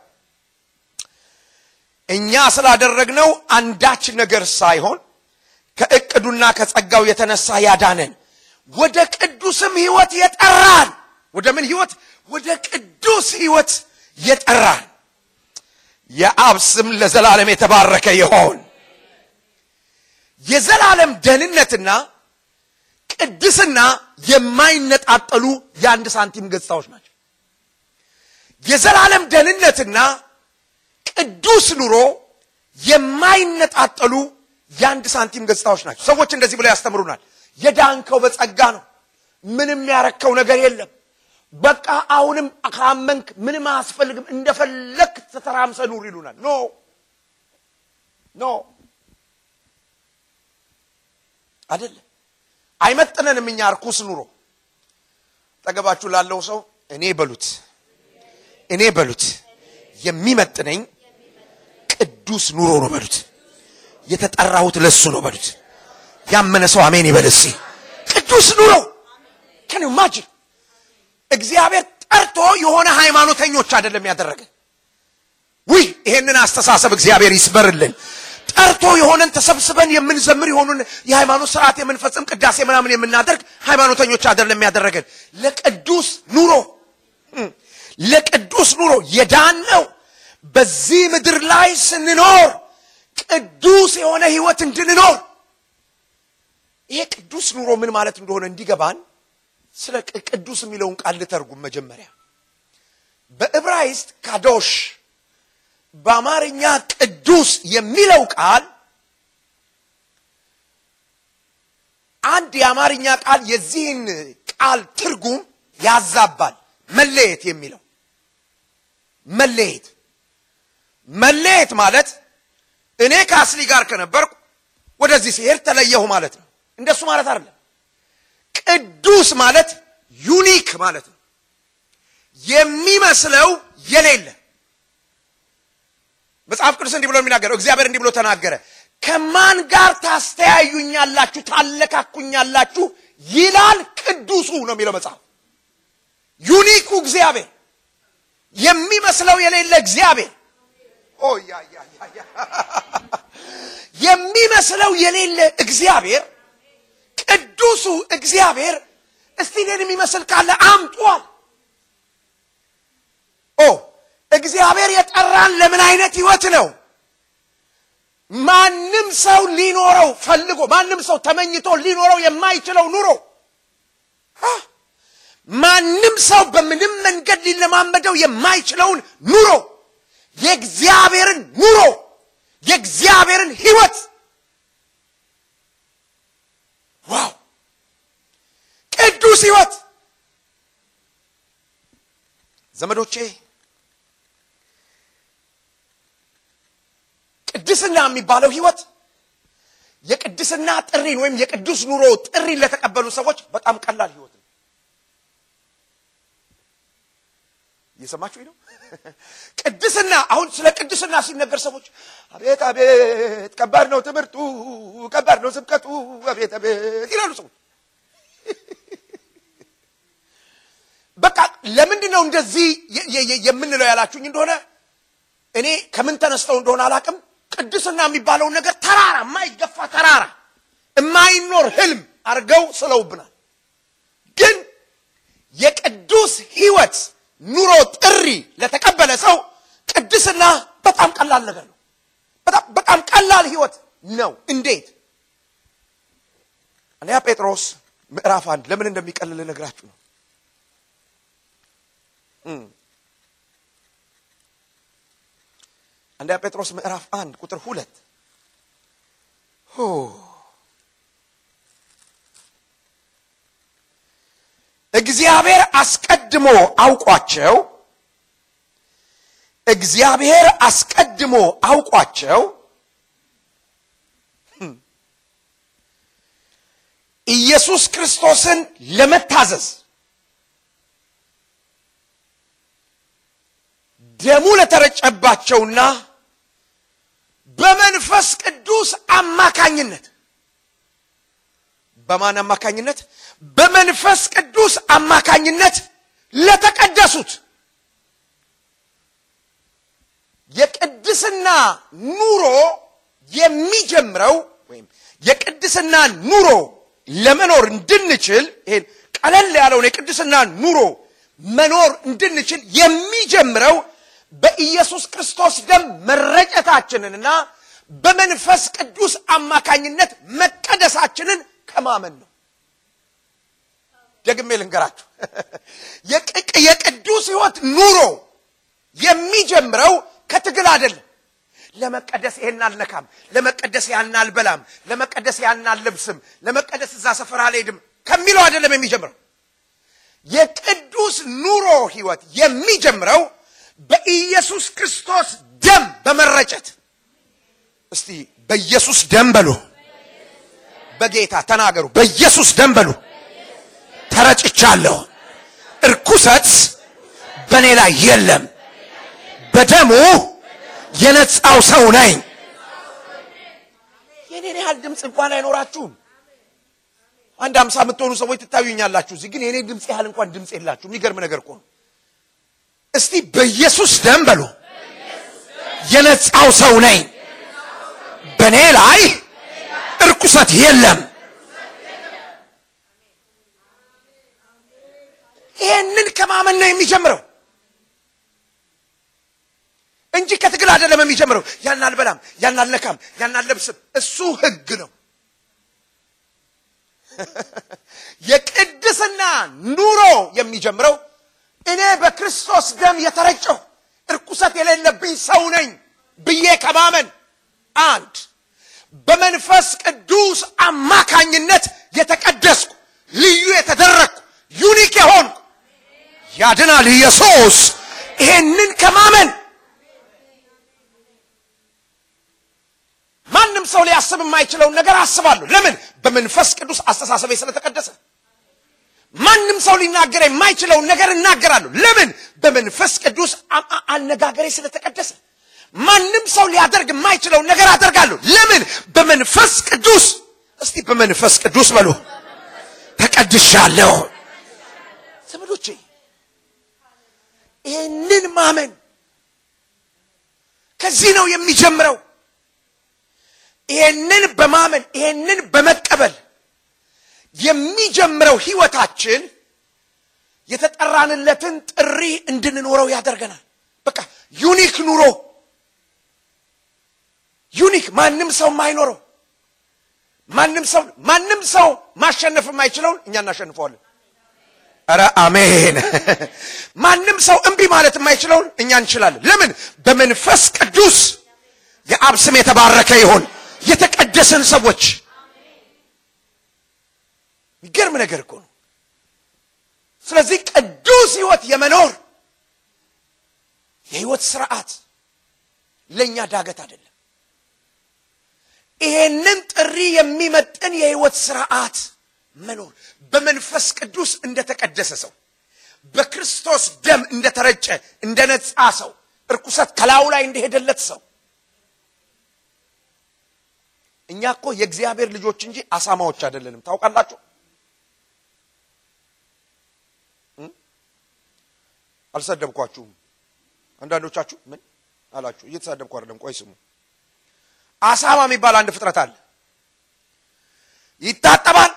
እኛ ስላደረግነው አንዳች ነገር ሳይሆን ከእቅዱና ከጸጋው የተነሳ ያዳነን ወደ ቅዱስም ህይወት የጠራን ወደ ምን ህይወት? ወደ ቅዱስ ህይወት የጠራን የአብ ስም ለዘላለም የተባረከ ይሆን። የዘላለም ደህንነትና ቅድስና የማይነጣጠሉ የአንድ ሳንቲም ገጽታዎች ናቸው። የዘላለም ደህንነትና ቅዱስ ኑሮ የማይነጣጠሉ የአንድ ሳንቲም ገጽታዎች ናቸው። ሰዎች እንደዚህ ብለው ያስተምሩናል። የዳንከው በጸጋ ነው፣ ምንም ያረከው ነገር የለም። በቃ አሁንም ካመንክ ምንም አያስፈልግም፣ እንደፈለክ ተተራምሰ ኑር ይሉናል። no no አይደለም፣ አይመጥነንም። እኛ እርኩስ ኑሮ ጠገባችሁ ላለው ሰው እኔ በሉት እኔ በሉት የሚመጥነኝ ቅዱስ ኑሮ ነው በሉት። የተጠራሁት ለሱ ነው በሉት። ያመነ ሰው አሜን ይበል ቅዱስ ኑሮ ከን ማጅን እግዚአብሔር ጠርቶ የሆነ ሃይማኖተኞች አይደለም ያደረገ። ውይ ይሄንን አስተሳሰብ እግዚአብሔር ይስበርልን። ጠርቶ የሆነን ተሰብስበን የምንዘምር የሆኑን የሃይማኖት ስርዓት የምንፈጽም ቅዳሴ ምናምን የምናደርግ ሃይማኖተኞች አይደለም ያደረገን። ለቅዱስ ኑሮ ለቅዱስ ኑሮ የዳነው በዚህ ምድር ላይ ስንኖር ቅዱስ የሆነ ህይወት እንድንኖር ይሄ ቅዱስ ኑሮ ምን ማለት እንደሆነ እንዲገባን ስለ ቅዱስ የሚለውን ቃል ልተርጉም። መጀመሪያ በዕብራይስጥ ካዶሽ፣ በአማርኛ ቅዱስ የሚለው ቃል አንድ የአማርኛ ቃል የዚህን ቃል ትርጉም ያዛባል። መለየት የሚለው መለየት መለየት ማለት እኔ ከአስሊ ጋር ከነበርኩ ወደዚህ ሲሄድ ተለየሁ ማለት ነው። እንደሱ ማለት አይደለም። ቅዱስ ማለት unique ማለት ነው። የሚመስለው የሌለ መጽሐፍ ቅዱስ እንዲህ ብሎ የሚናገረው እግዚአብሔር እንዲህ ብሎ ተናገረ። ከማን ጋር ታስተያዩኛላችሁ፣ ታለካኩኛላችሁ ይላል ቅዱሱ ነው የሚለው መጽሐፍ። ዩኒኩ እግዚአብሔር የሚመስለው የሌለ እግዚአብሔር የሚመስለው የሌለ እግዚአብሔር ቅዱሱ እግዚአብሔር እስቲ እኔን የሚመስል ካለ አምጧል። ኦ እግዚአብሔር የጠራን ለምን አይነት ህይወት ነው? ማንም ሰው ሊኖረው ፈልጎ ማንም ሰው ተመኝቶ ሊኖረው የማይችለው ኑሮ ማንም ሰው በምንም መንገድ ሊለማመደው የማይችለውን ኑሮ የእግዚአብሔርን ኑሮ የእግዚአብሔርን ህይወት ዋው! ቅዱስ ህይወት ዘመዶቼ ቅድስና የሚባለው ህይወት የቅድስና ጥሪን ወይም የቅዱስ ኑሮ ጥሪን ለተቀበሉ ሰዎች በጣም ቀላል ህይወት ነው እየሰማችሁ ነው። ቅድስና አሁን ስለ ቅድስና ሲነገር ሰዎች አቤት አቤት ከባድ ነው ትምህርቱ፣ ከባድ ነው ስብከቱ፣ አቤት አቤት ይላሉ ሰዎች። በቃ ለምንድን ነው እንደዚህ የምንለው ያላችሁኝ እንደሆነ እኔ ከምን ተነስተው እንደሆነ አላቅም። ቅድስና የሚባለውን ነገር ተራራ፣ የማይገፋ ተራራ፣ የማይኖር ህልም አድርገው ስለውብናል። ግን የቅዱስ ህይወት ኑሮ ጥሪ ለተቀበለ ሰው ቅድስና በጣም ቀላል ነገር ነው። በጣም ቀላል ህይወት ነው። እንዴት? አንደኛ ጴጥሮስ ምዕራፍ አንድ ለምን እንደሚቀልል ነግራችሁ ነው። አንደኛ ጴጥሮስ ምዕራፍ አንድ ቁጥር ሁለት እግዚአብሔር አስቀድሞ አውቋቸው እግዚአብሔር አስቀድሞ አውቋቸው ኢየሱስ ክርስቶስን ለመታዘዝ ደሙ ለተረጨባቸውና በመንፈስ ቅዱስ አማካኝነት በማን አማካኝነት? በመንፈስ ቅዱስ አማካኝነት ለተቀደሱት የቅድስና ኑሮ የሚጀምረው ወይም የቅድስና ኑሮ ለመኖር እንድንችል ይሄን ቀለል ያለውን የቅድስና ኑሮ መኖር እንድንችል የሚጀምረው በኢየሱስ ክርስቶስ ደም መረጨታችንንና በመንፈስ ቅዱስ አማካኝነት መቀደሳችንን ከማመን ነው። ደግሜ ልንገራችሁ፣ የቅዱስ ሕይወት ኑሮ የሚጀምረው ከትግል አይደለም። ለመቀደስ ይሄን አልነካም፣ ለመቀደስ ያን አልበላም፣ ለመቀደስ ያን አልለብስም፣ ለመቀደስ እዛ ሰፈር አልሄድም ከሚለው አይደለም የሚጀምረው። የቅዱስ ኑሮ ሕይወት የሚጀምረው በኢየሱስ ክርስቶስ ደም በመረጨት እስቲ በኢየሱስ ደም በሉ። በጌታ ተናገሩ። በኢየሱስ ደም በሉ። ተረጭቻለሁ። እርኩሰት በእኔ ላይ የለም። በደሙ የነጻው ሰው ነኝ። የኔን ያህል ድምፅ እንኳን አይኖራችሁም። አንድ አምሳ የምትሆኑ ሰዎች ትታዩኛላችሁ እዚህ፣ ግን የኔ ድምፅ ያህል እንኳን ድምፅ የላችሁ። የሚገርም ነገር እኮ ነው። እስቲ በኢየሱስ ደም በሉ። የነጻው ሰው ነኝ። በእኔ ላይ እርኩሰት የለም። ይሄንን ከማመን ነው የሚጀምረው እንጂ ከትግል አይደለም የሚጀምረው። ያን አልበላም፣ ያን አልነካም፣ ያን አልለብስም፣ እሱ ህግ ነው። የቅድስና ኑሮ የሚጀምረው እኔ በክርስቶስ ደም የተረጨሁ እርኩሰት የሌለብኝ ሰው ነኝ ብዬ ከማመን አንድ በመንፈስ ቅዱስ አማካኝነት የተቀደስኩ ልዩ የተደረግኩ ዩኒክ የሆንኩ ያድናል ኢየሱስ። ይሄንን ከማመን ማንም ሰው ሊያስብ የማይችለውን ነገር አስባለሁ። ለምን? በመንፈስ ቅዱስ አስተሳሰቤ ስለተቀደሰ። ማንም ሰው ሊናገር የማይችለውን ነገር እናገራለሁ። ለምን? በመንፈስ ቅዱስ አነጋገሬ ስለተቀደሰ። ማንም ሰው ሊያደርግ የማይችለውን ነገር አደርጋለሁ። ለምን? በመንፈስ ቅዱስ። እስቲ በመንፈስ ቅዱስ በሉ። ተቀድሻለሁ። ዘመዶቼ ይህንን ማመን ከዚህ ነው የሚጀምረው። ይሄንን በማመን ይሄንን በመቀበል የሚጀምረው ህይወታችን የተጠራንለትን ጥሪ እንድንኖረው ያደርገናል። በቃ unique ኑሮ unique ማንም ሰው የማይኖረው ማንም ሰው ማንም ሰው ማሸነፍ የማይችለውን እኛ እናሸንፈዋለን። ኧረ አሜን። ማንም ሰው እምቢ ማለት የማይችለውን እኛ እንችላለን። ለምን? በመንፈስ ቅዱስ የአብ ስም የተባረከ ይሆን የተቀደስን ሰዎች የሚገርም ነገር እኮ ነው። ስለዚህ ቅዱስ ህይወት የመኖር የህይወት ስርዓት ለእኛ ዳገት አይደለም። ይሄንን ጥሪ የሚመጥን የህይወት ስርዓት መኖር በመንፈስ ቅዱስ እንደተቀደሰ ሰው በክርስቶስ ደም እንደተረጨ እንደ ነጻ ሰው እርኩሰት ከላዩ ላይ እንደሄደለት ሰው እኛ እኮ የእግዚአብሔር ልጆች እንጂ አሳማዎች አይደለንም። ታውቃላችሁ? አልሰደብኳችሁም። አንዳንዶቻችሁ ምን አላችሁ? እየተሳደብኩ አይደለም። ቆይ ስሙ። አሳማ የሚባል አንድ ፍጥረት አለ። ይታጠባል፣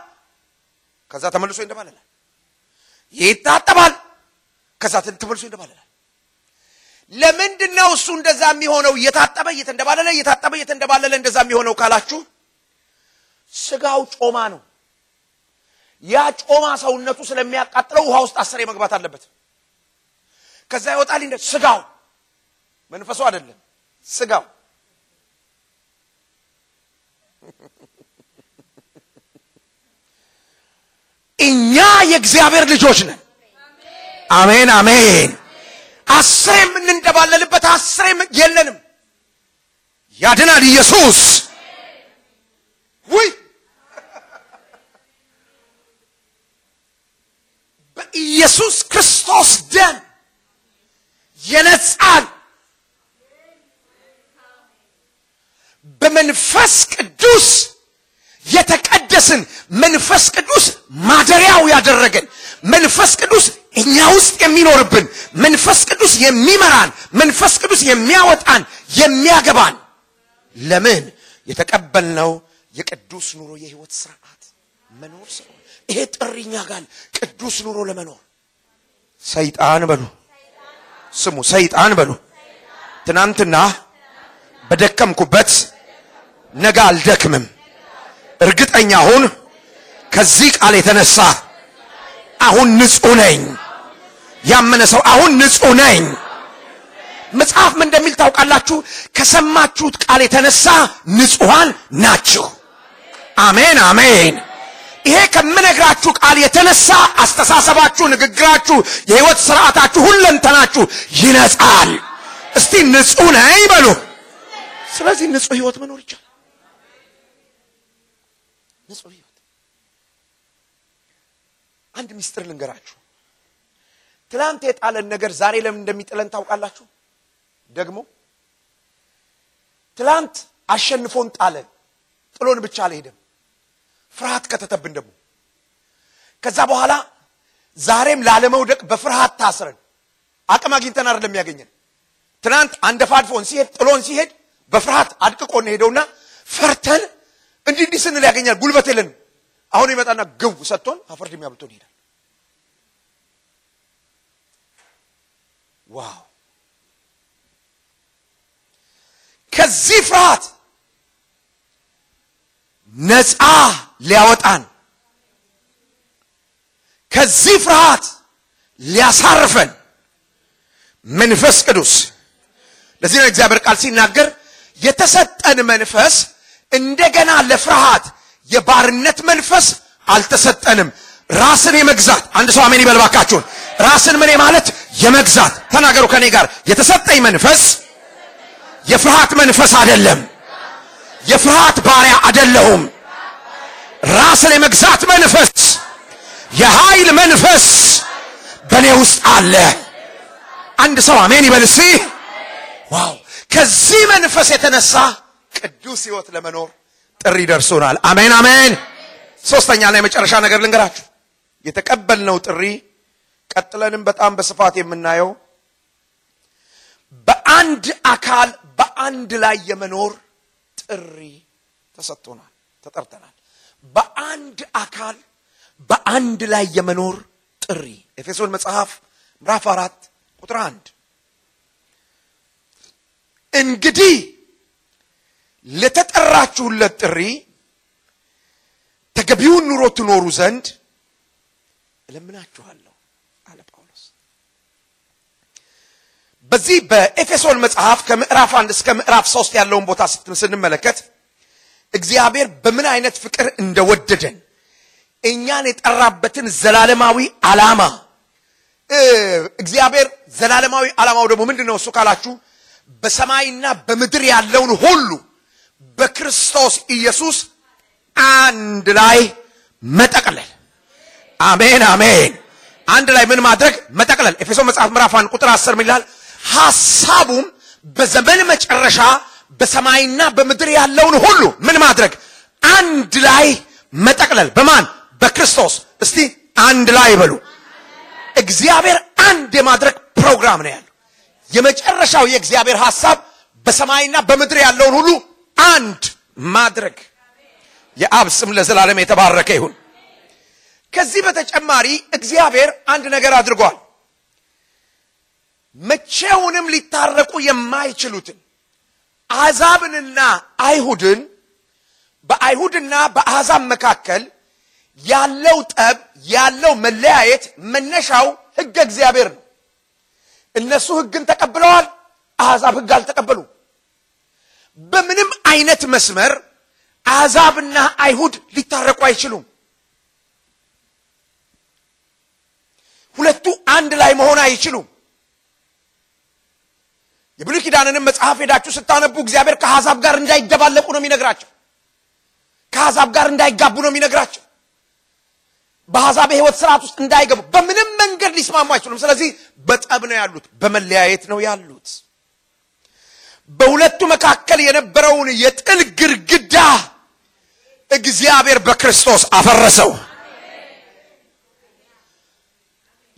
ከዛ ተመልሶ ይንደባለላል። ይታጠባል፣ ከዛ ተመልሶ ይንደባለላል። ለምንድን ነው እሱ እንደዛ የሚሆነው? እየታጠበ እየተንደባለለ እየታጠበ እየተንደባለለ እንደዛ የሚሆነው ካላችሁ ስጋው ጮማ ነው። ያ ጮማ ሰውነቱ ስለሚያቃጥለው ውሃ ውስጥ አስሬ መግባት አለበት። ከዛ ይወጣል። ስጋው መንፈሱ አይደለም ስጋው እኛ የእግዚአብሔር ልጆች ነን። አሜን አሜን። አስሬ የምንንደባለልበት አስሬ የለንም። ያድናል ኢየሱስ። ውይ በኢየሱስ ክርስቶስ ደም የነጻን በመንፈስ ቅዱስ የተቀደስን መንፈስ ቅዱስ ማደሪያው ያደረገን መንፈስ ቅዱስ እኛ ውስጥ የሚኖርብን መንፈስ ቅዱስ የሚመራን መንፈስ ቅዱስ የሚያወጣን የሚያገባን ለምን? የተቀበልነው የቅዱስ ኑሮ የህይወት ስርዓት መኖር ስለሆነ። ይሄ ጥሪኛ ጋር ቅዱስ ኑሮ ለመኖር። ሰይጣን በሉ። ስሙ ሰይጣን በሉ። ትናንትና በደከምኩበት ነገ አልደክምም። እርግጠኛ ሁን ከዚህ ቃል የተነሳ አሁን ንጹህ ነኝ። ያመነ ሰው አሁን ንጹህ ነኝ። መጽሐፍ ምን እንደሚል ታውቃላችሁ? ከሰማችሁት ቃል የተነሳ ንጹሐን ናችሁ። አሜን አሜን። ይሄ ከምነግራችሁ ቃል የተነሳ አስተሳሰባችሁ ንግግራችሁ የህይወት ስርዓታችሁ ሁለንተናችሁ ይነጻል። እስቲ ንጹህ ነኝ በሉ ስለዚህ ንጹህ ህይወት መኖር ይቻላል። ንጹህ ህይወት። አንድ ሚስጥር ልንገራችሁ። ትላንት የጣለን ነገር ዛሬ ለምን እንደሚጥለን ታውቃላችሁ? ደግሞ ትላንት አሸንፎን ጣለን ጥሎን ብቻ አልሄደም። ፍርሃት ከተተብን ደግሞ ከዛ በኋላ ዛሬም ላለመውደቅ በፍርሃት ታስረን አቅም አግኝተን አይደለም ያገኘን። ትናንት አንደፋድፎን ሲሄድ ጥሎን ሲሄድ በፍርሃት አድቅቆን ሄደውና ፈርተን እንዲህ እንዲህ ስንል ያገኛል። ጉልበት የለንም። አሁን ይመጣና ግው ሰጥቶን አፈርድ የሚያብልቶን ይሄዳል። ዋው! ከዚህ ፍርሃት ነፃ ሊያወጣን ከዚህ ፍርሃት ሊያሳርፈን መንፈስ ቅዱስ ለዚህ ነው እግዚአብሔር ቃል ሲናገር የተሰጠን መንፈስ እንደገና ለፍርሃት የባርነት መንፈስ አልተሰጠንም። ራስን የመግዛት አንድ ሰው አሜን ይበልባካችሁን ራስን ምን ማለት? የመግዛት። ተናገሩ ከኔ ጋር። የተሰጠኝ መንፈስ የፍርሃት መንፈስ አይደለም። የፍርሃት ባሪያ አይደለሁም። ራስን የመግዛት መንፈስ የኃይል መንፈስ በእኔ ውስጥ አለ። አንድ ሰው አሜን ይበል ዋው ከዚህ መንፈስ የተነሳ ቅዱስ ህይወት ለመኖር ጥሪ ደርሶናል። አሜን አሜን። ሶስተኛና የመጨረሻ ነገር ልንገራችሁ። የተቀበልነው ጥሪ ቀጥለንም በጣም በስፋት የምናየው በአንድ አካል በአንድ ላይ የመኖር ጥሪ ተሰጥቶናል ተጠርተናል። በአንድ አካል በአንድ ላይ የመኖር ጥሪ። ኤፌሶን መጽሐፍ ምዕራፍ አራት ቁጥር አንድ እንግዲህ ለተጠራችሁለት ጥሪ ተገቢውን ኑሮ ትኖሩ ዘንድ እለምናችኋለሁ አለ ጳውሎስ። በዚህ በኤፌሶን መጽሐፍ ከምዕራፍ አንድ እስከ ምዕራፍ ሶስት ያለውን ቦታ ስንመለከት እግዚአብሔር በምን አይነት ፍቅር እንደወደደን እኛን የጠራበትን ዘላለማዊ ዓላማ እግዚአብሔር ዘላለማዊ ዓላማው ደግሞ ምንድን ነው እሱ ካላችሁ በሰማይና በምድር ያለውን ሁሉ በክርስቶስ ኢየሱስ አንድ ላይ መጠቅለል አሜን አሜን አንድ ላይ ምን ማድረግ መጠቅለል። ኤፌሶ መጽሐፍ ምዕራፍ አንድ ቁጥር አስር ምን ይላል? ሐሳቡም በዘመን መጨረሻ በሰማይና በምድር ያለውን ሁሉ ምን ማድረግ አንድ ላይ መጠቅለል። በማን በክርስቶስ። እስቲ አንድ ላይ በሉ። እግዚአብሔር አንድ የማድረግ ፕሮግራም ነው ያለው። የመጨረሻው የእግዚአብሔር ሐሳብ በሰማይና በምድር ያለውን ሁሉ አንድ ማድረግ። የአብ ስም ለዘላለም የተባረከ ይሁን። ከዚህ በተጨማሪ እግዚአብሔር አንድ ነገር አድርጓል። መቼውንም ሊታረቁ የማይችሉትን አሕዛብንና አይሁድን በአይሁድና በአሕዛብ መካከል ያለው ጠብ ያለው መለያየት መነሻው ሕገ እግዚአብሔር ነው። እነሱ ሕግን ተቀብለዋል፣ አሕዛብ ሕግ አልተቀበሉ። በምንም አይነት መስመር አሕዛብና አይሁድ ሊታረቁ አይችሉም። ሁለቱ አንድ ላይ መሆን አይችሉም። የብሉይ ኪዳንንም መጽሐፍ ሄዳችሁ ስታነቡ እግዚአብሔር ከአሕዛብ ጋር እንዳይደባለቁ ነው የሚነግራቸው። ከአሕዛብ ጋር እንዳይጋቡ ነው የሚነግራቸው። በአሕዛብ የሕይወት ስርዓት ውስጥ እንዳይገቡ በምንም መንገድ ሊስማሙ አይችሉም። ስለዚህ በጠብ ነው ያሉት፣ በመለያየት ነው ያሉት። በሁለቱ መካከል የነበረውን የጥል ግድግዳ እግዚአብሔር በክርስቶስ አፈረሰው።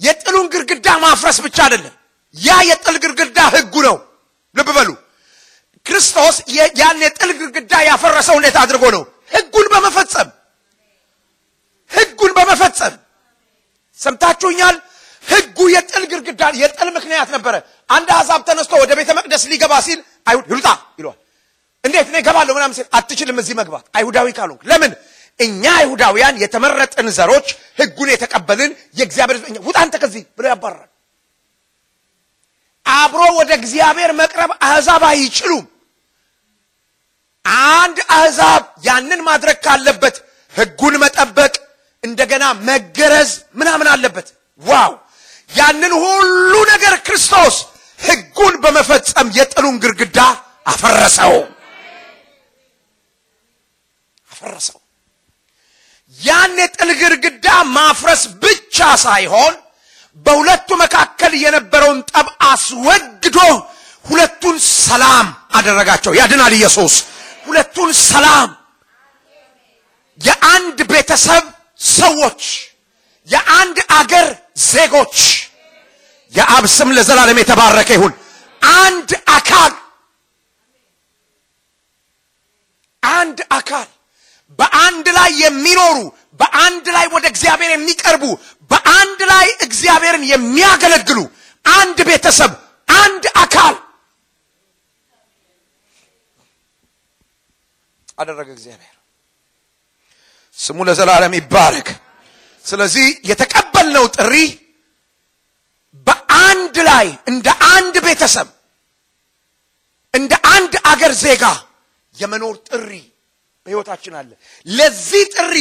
የጥሉን ግድግዳ ማፍረስ ብቻ አይደለም፣ ያ የጥል ግድግዳ ሕጉ ነው። ልብ በሉ። ክርስቶስ ያን የጥል ግድግዳ ያፈረሰው እንዴት አድርጎ ነው? ሕጉን በመፈጸም ሕጉን በመፈጸም ሰምታችሁኛል። ሕጉ የጥል ግድግዳ የጥል ምክንያት ነበረ። አንድ አሕዛብ ተነስቶ ወደ ቤተ መቅደስ ሊገባ ሲል አይሁድ ይውጣ ይለዋል። እንዴት ነው እገባለሁ ምናምን ሲል አትችልም እዚህ መግባት አይሁዳዊ ካልሆንክ። ለምን እኛ አይሁዳውያን የተመረጥን ዘሮች ሕጉን የተቀበልን የእግዚአብሔር ሕዝብ ውጣ አንተ ከዚህ ብሎ ያባርራል። አብሮ ወደ እግዚአብሔር መቅረብ አሕዛብ አይችሉም። አንድ አሕዛብ ያንን ማድረግ ካለበት ሕጉን መጠበቅ እንደገና መገረዝ ምናምን አለበት። ዋው! ያንን ሁሉ ነገር ክርስቶስ ሕጉን በመፈጸም የጥሉን ግድግዳ አፈረሰው አፈረሰው። ያን የጥል ግድግዳ ማፍረስ ብቻ ሳይሆን በሁለቱ መካከል የነበረውን ጠብ አስወግዶ ሁለቱን ሰላም አደረጋቸው። ያድናል ኢየሱስ። ሁለቱን ሰላም የአንድ ቤተሰብ ሰዎች፣ የአንድ አገር ዜጎች የአብ ስም ለዘላለም የተባረከ ይሁን። አንድ አካል አንድ አካል በአንድ ላይ የሚኖሩ በአንድ ላይ ወደ እግዚአብሔር የሚቀርቡ በአንድ ላይ እግዚአብሔርን የሚያገለግሉ አንድ ቤተሰብ አንድ አካል አደረገ እግዚአብሔር። ስሙ ለዘላለም ይባረክ። ስለዚህ የተቀበልነው ጥሪ በአንድ ላይ እንደ አንድ ቤተሰብ እንደ አንድ አገር ዜጋ የመኖር ጥሪ በሕይወታችን አለ። ለዚህ ጥሪ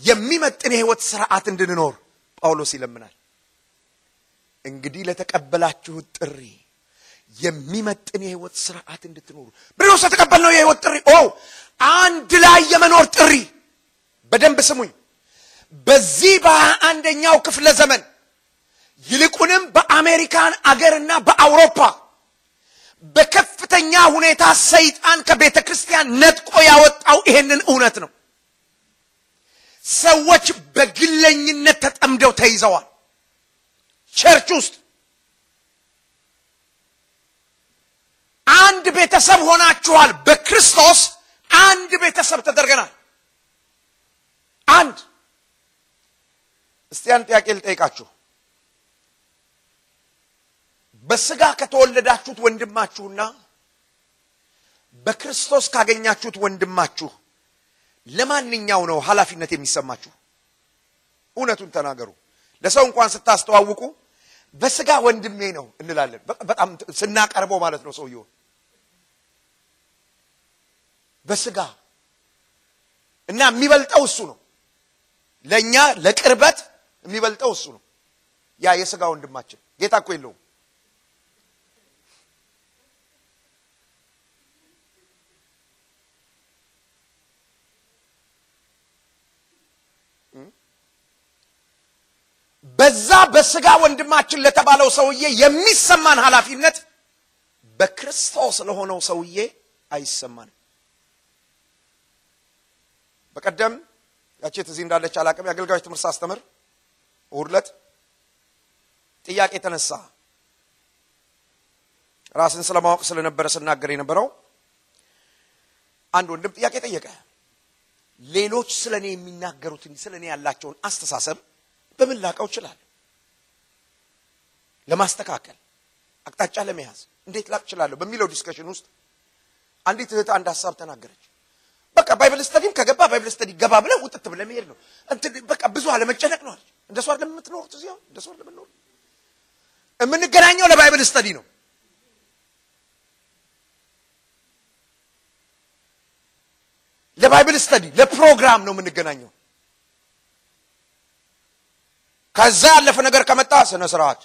የሚመጥን የሕይወት ስርዓት እንድንኖር ጳውሎስ ይለምናል። እንግዲህ ለተቀበላችሁት ጥሪ የሚመጥን የሕይወት ስርዓት እንድትኖሩ ብሪዎስ የተቀበልነው የሕይወት ጥሪ ኦ አንድ ላይ የመኖር ጥሪ። በደንብ ስሙኝ። በዚህ በሃያ አንደኛው ክፍለ ዘመን ይልቁንም በአሜሪካን አገርና በአውሮፓ በከፍተኛ ሁኔታ ሰይጣን ከቤተ ክርስቲያን ነጥቆ ያወጣው ይሄንን እውነት ነው። ሰዎች በግለኝነት ተጠምደው ተይዘዋል። ቸርች ውስጥ አንድ ቤተሰብ ሆናችኋል። በክርስቶስ አንድ ቤተሰብ ተደርገናል። አንድ እስቲ አንድ ጥያቄ ልጠይቃችሁ። በስጋ ከተወለዳችሁት ወንድማችሁና በክርስቶስ ካገኛችሁት ወንድማችሁ ለማንኛው ነው ኃላፊነት የሚሰማችሁ? እውነቱን ተናገሩ። ለሰው እንኳን ስታስተዋውቁ በስጋ ወንድሜ ነው እንላለን። በጣም ስናቀርበው ማለት ነው ሰውየው በስጋ እና የሚበልጠው እሱ ነው። ለእኛ ለቅርበት የሚበልጠው እሱ ነው። ያ የስጋ ወንድማችን ጌታ እኮ የለውም። በዛ በስጋ ወንድማችን ለተባለው ሰውዬ የሚሰማን ኃላፊነት በክርስቶስ ለሆነው ሰውዬ አይሰማንም። በቀደም ያቼት እዚህ እንዳለች አላቅም የአገልጋዮች ትምህርት ሳስተምር እሑድ ዕለት ጥያቄ ተነሳ። ራስን ስለማወቅ ስለነበረ ስናገር የነበረው አንድ ወንድም ጥያቄ ጠየቀ። ሌሎች ስለ እኔ የሚናገሩትን ስለ እኔ ያላቸውን አስተሳሰብ በምን ላውቀው እችላለሁ? ለማስተካከል አቅጣጫ ለመያዝ እንዴት ላውቅ እችላለሁ? በሚለው discussion ውስጥ አንዲት እህት አንድ ሀሳብ ተናገረች። በቃ Bible study ም ከገባ Bible study ገባ ብለህ ውጥት ብለህ መሄድ ነው። እንትን በቃ ብዙ አለመጨነቅ ነው አለች። እንደሱ አይደለም የምትኖሩት አሁን እንደሱ አይደለም የምንገናኘው ለ Bible study ነው። ለ Bible study ለፕሮግራም ነው የምንገናኘው። ከዛ ያለፈ ነገር ከመጣ ስነ ስርዓት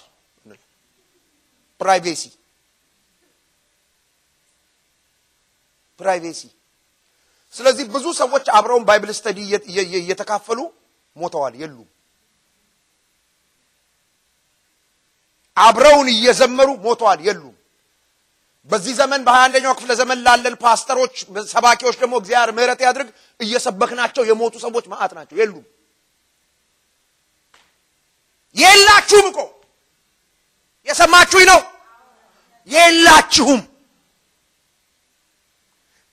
privacy privacy። ስለዚህ ብዙ ሰዎች አብረውን Bible study እየተካፈሉ ሞተዋል፣ የሉም። አብረውን እየዘመሩ ሞተዋል፣ የሉም። በዚህ ዘመን በሀያ አንደኛው ክፍለ ዘመን ላለን ፓስተሮች፣ ሰባኪዎች ደግሞ እግዚአብሔር ምሕረት ያድርግ እየሰበክናቸው የሞቱ ሰዎች መዓት ናቸው፣ የሉም። የላችሁም እኮ የሰማችሁኝ ነው። የላችሁም።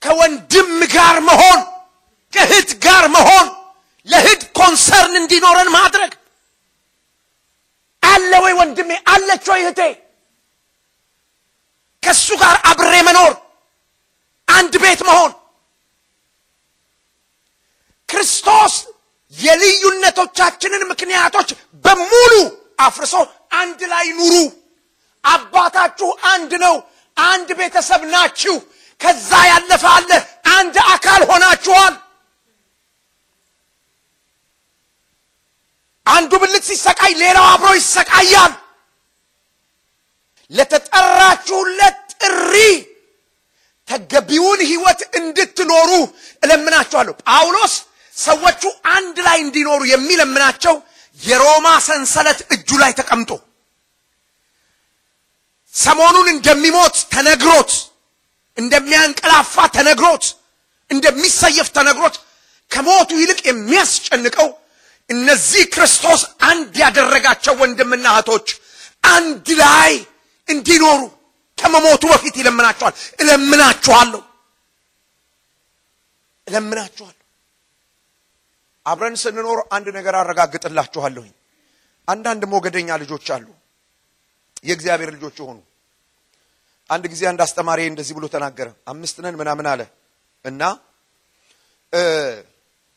ከወንድም ጋር መሆን ከእህት ጋር መሆን ለእህት ኮንሰርን እንዲኖረን ማድረግ አለ ወይ ወንድሜ? አለች ወይ እህቴ? ከእሱ ጋር አብሬ መኖር አንድ ቤት መሆን ክርስቶስ የልዩነቶቻችንን ምክንያቶች በሙሉ አፍርሶ አንድ ላይ ኑሩ። አባታችሁ አንድ ነው። አንድ ቤተሰብ ናችሁ። ከዛ ያለፈ አለ። አንድ አካል ሆናችኋል። አንዱ ብልት ሲሰቃይ ሌላው አብሮ ይሰቃያል። ለተጠራችሁለት ጥሪ ተገቢውን ሕይወት እንድትኖሩ እለምናችኋለሁ። ጳውሎስ ሰዎቹ አንድ ላይ እንዲኖሩ የሚለምናቸው የሮማ ሰንሰለት እጁ ላይ ተቀምጦ ሰሞኑን እንደሚሞት ተነግሮት እንደሚያንቀላፋ ተነግሮት እንደሚሰየፍ ተነግሮት ከሞቱ ይልቅ የሚያስጨንቀው እነዚህ ክርስቶስ አንድ ያደረጋቸው ወንድምና እህቶች አንድ ላይ እንዲኖሩ ከመሞቱ በፊት ይለምናቸዋል። እለምናችኋለሁ እለምናችኋለሁ። አብረን ስንኖር አንድ ነገር አረጋግጥላችኋለሁኝ። አንዳንድ ሞገደኛ ልጆች አሉ፣ የእግዚአብሔር ልጆች የሆኑ አንድ ጊዜ አንድ አስተማሪ እንደዚህ ብሎ ተናገረ። አምስት ነን ምናምን አለ እና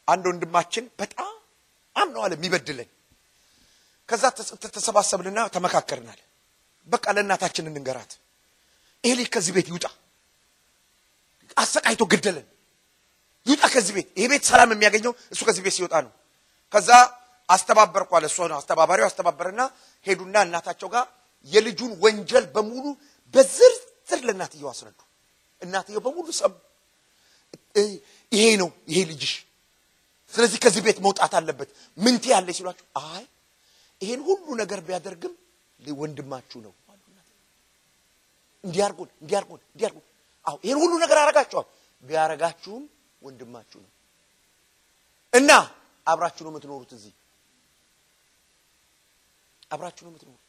አንድ ወንድማችን በጣም ነው አለ የሚበድለን። ከዛ ተሰባሰብንና ተመካከርናል። በቃ ለእናታችን እንንገራት፣ ይሄ ልጅ ከዚህ ቤት ይውጣ፣ አሰቃይቶ ገደለን፣ ይውጣ ከዚህ ቤት። ይሄ ቤት ሰላም የሚያገኘው እሱ ከዚህ ቤት ሲወጣ ነው። ከዛ አስተባበርኩ አለ እሱ ነው አስተባባሪው። አስተባበርና ሄዱና እናታቸው ጋር የልጁን ወንጀል በሙሉ በዝርዝር ለእናትየው አስረዱ። እናትየው በሙሉ ሰሙ። ይሄ ነው ይሄ ልጅሽ፣ ስለዚህ ከዚህ ቤት መውጣት አለበት። ምን ትያለሽ ሲሏቸው፣ አይ ይሄን ሁሉ ነገር ቢያደርግም ወንድማችሁ ነው እንዲያርጉን እንዲያርጉን እንዲያርጉን። አዎ ይሄን ሁሉ ነገር አረጋችኋል፣ ቢያረጋችሁም ወንድማችሁ ነው እና አብራችሁ ነው የምትኖሩት። እዚህ አብራችሁ ነው የምትኖሩት።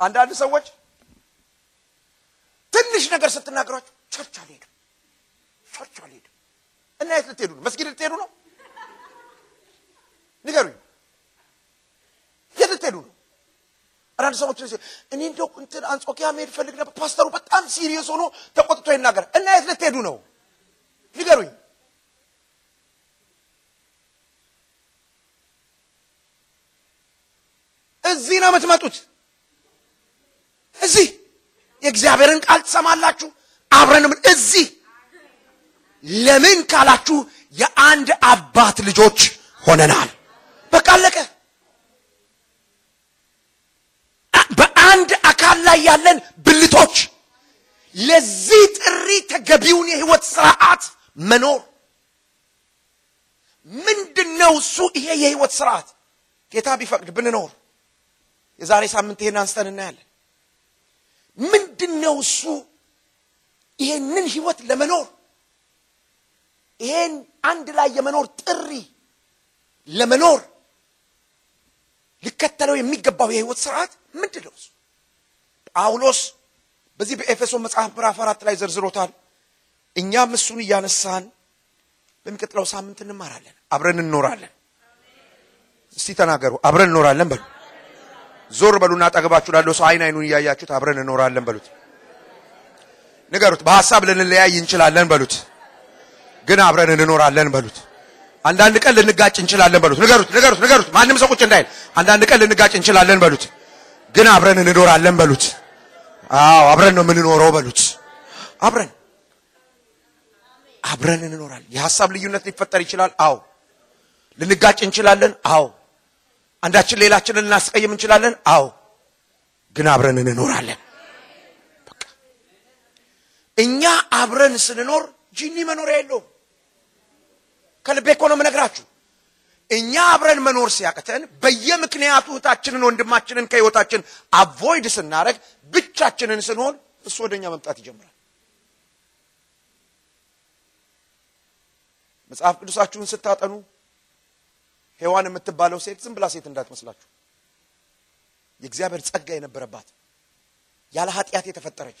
አንዳንድ ሰዎች ትንሽ ነገር ስትናገሯቸው church አልሄድም church አልሄድም እና የት ልትሄዱ ነው? መስጊድ ልትሄዱ ነው? ንገሩኝ። የት ልትሄዱ ነው? አንዳንድ ሰዎች እኔ እንደው እንትን አንጾኪያ መሄድ እፈልግ ነበር፣ ፓስተሩ በጣም serious ሆኖ ተቆጥቶ ይናገር እና የት ልትሄዱ ነው? ንገሩኝ። እዚህ ነው የምትመጡት። እዚህ የእግዚአብሔርን ቃል ትሰማላችሁ። አብረንም እዚህ ለምን ካላችሁ የአንድ አባት ልጆች ሆነናል። በቃ አለቀ። በአንድ አካል ላይ ያለን ብልቶች ለዚህ ጥሪ ተገቢውን የህይወት ስርዓት መኖር ምንድን ነው? እሱ ይሄ የህይወት ስርዓት ጌታ ቢፈቅድ ብንኖር የዛሬ ሳምንት ይሄን አንስተን እናያለን። ምንድን ነው እሱ? ይሄንን ህይወት ለመኖር ይሄን አንድ ላይ የመኖር ጥሪ ለመኖር ሊከተለው የሚገባው የህይወት ስርዓት ምንድን ነው? እሱ ጳውሎስ በዚህ በኤፌሶን መጽሐፍ ምዕራፍ አራት ላይ ዘርዝሮታል። እኛም እሱን እያነሳን በሚቀጥለው ሳምንት እንማራለን። አብረን እንኖራለን። እስቲ ተናገሩ። አብረን እንኖራለን በሉ። ዞር በሉና አጠገባችሁ ላለው ሰው አይን አይኑን እያያችሁት አብረን እንኖራለን በሉት። ንገሩት። በሐሳብ ልንለያይ እንችላለን በሉት፣ ግን አብረን እንኖራለን በሉት። አንዳንድ ቀን ልንጋጭ እንችላለን በሉት። ንገሩት፣ ንገሩት፣ ንገሩት። ማንም ሰው ቁጭ እንዳይል። አንዳንድ ቀን ልንጋጭ እንችላለን በሉት፣ ግን አብረን እንኖራለን በሉት። አዎ አብረን ነው የምንኖረው በሉት። አብረን አብረን እንኖራለን። የሐሳብ ልዩነት ሊፈጠር ይችላል። አዎ ልንጋጭ እንችላለን። አዎ አንዳችን ሌላችንን ልናስቀይም እንችላለን። አዎ ግን አብረን እንኖራለን። በቃ እኛ አብረን ስንኖር ጂኒ መኖሪያ የለውም። ከልቤ እኮ ነው የምነግራችሁ። እኛ አብረን መኖር ሲያቅተን በየምክንያቱ እህታችንን ወንድማችንን ከህይወታችን አቮይድ ስናደረግ ብቻችንን ስንሆን እሱ ወደ እኛ መምጣት ይጀምራል። መጽሐፍ ቅዱሳችሁን ስታጠኑ ሔዋን የምትባለው ሴት ዝም ብላ ሴት እንዳትመስላችሁ የእግዚአብሔር ጸጋ የነበረባት ያለ ኃጢአት የተፈጠረች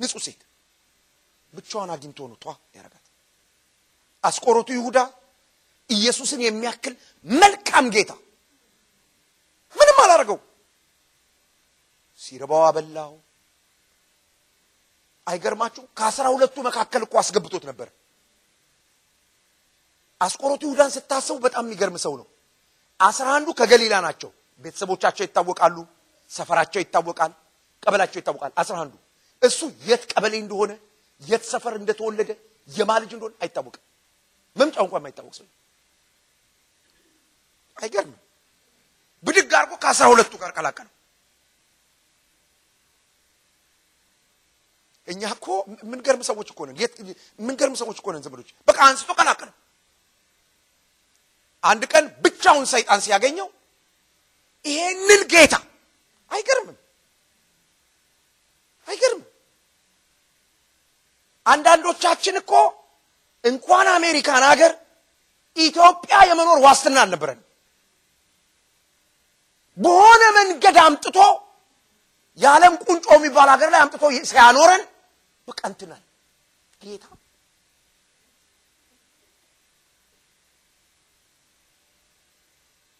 ንጹሕ ሴት ብቻዋን አግኝቶ ነው ቷ ያረጋት። አስቆሮቱ ይሁዳ ኢየሱስን የሚያክል መልካም ጌታ ምንም አላደረገው። ሲርባው አበላው። አይገርማችሁ? ከአስራ ሁለቱ መካከል እኮ አስገብቶት ነበር። አስቆሮቱ ይሁዳን ስታስቡ በጣም የሚገርም ሰው ነው። አስራ አንዱ ከገሊላ ናቸው። ቤተሰቦቻቸው ይታወቃሉ፣ ሰፈራቸው ይታወቃል፣ ቀበላቸው ይታወቃል። አስራ አንዱ እሱ የት ቀበሌ እንደሆነ የት ሰፈር እንደተወለደ የማ ልጅ እንደሆነ አይታወቅም። መምጫው እንኳን የማይታወቅ ሰው አይገርምም? ብድግ አድርጎ ከአስራ ሁለቱ ጋር ቀላቀለው። እኛ እኮ ምንገርም ሰዎች እኮ ነን። ምንገርም ሰዎች እኮ ነን። ዘመዶች በቃ አንስቶ ቀላቀለው። አንድ ቀን ብቻውን ሰይጣን ሲያገኘው ይሄንን ጌታ አይገርምም? አይገርምም? አንዳንዶቻችን እኮ እንኳን አሜሪካን ሀገር ኢትዮጵያ የመኖር ዋስትና አልነበረን። በሆነ መንገድ አምጥቶ የዓለም ቁንጮ የሚባል ሀገር ላይ አምጥቶ ሲያኖረን በቃ ጌታ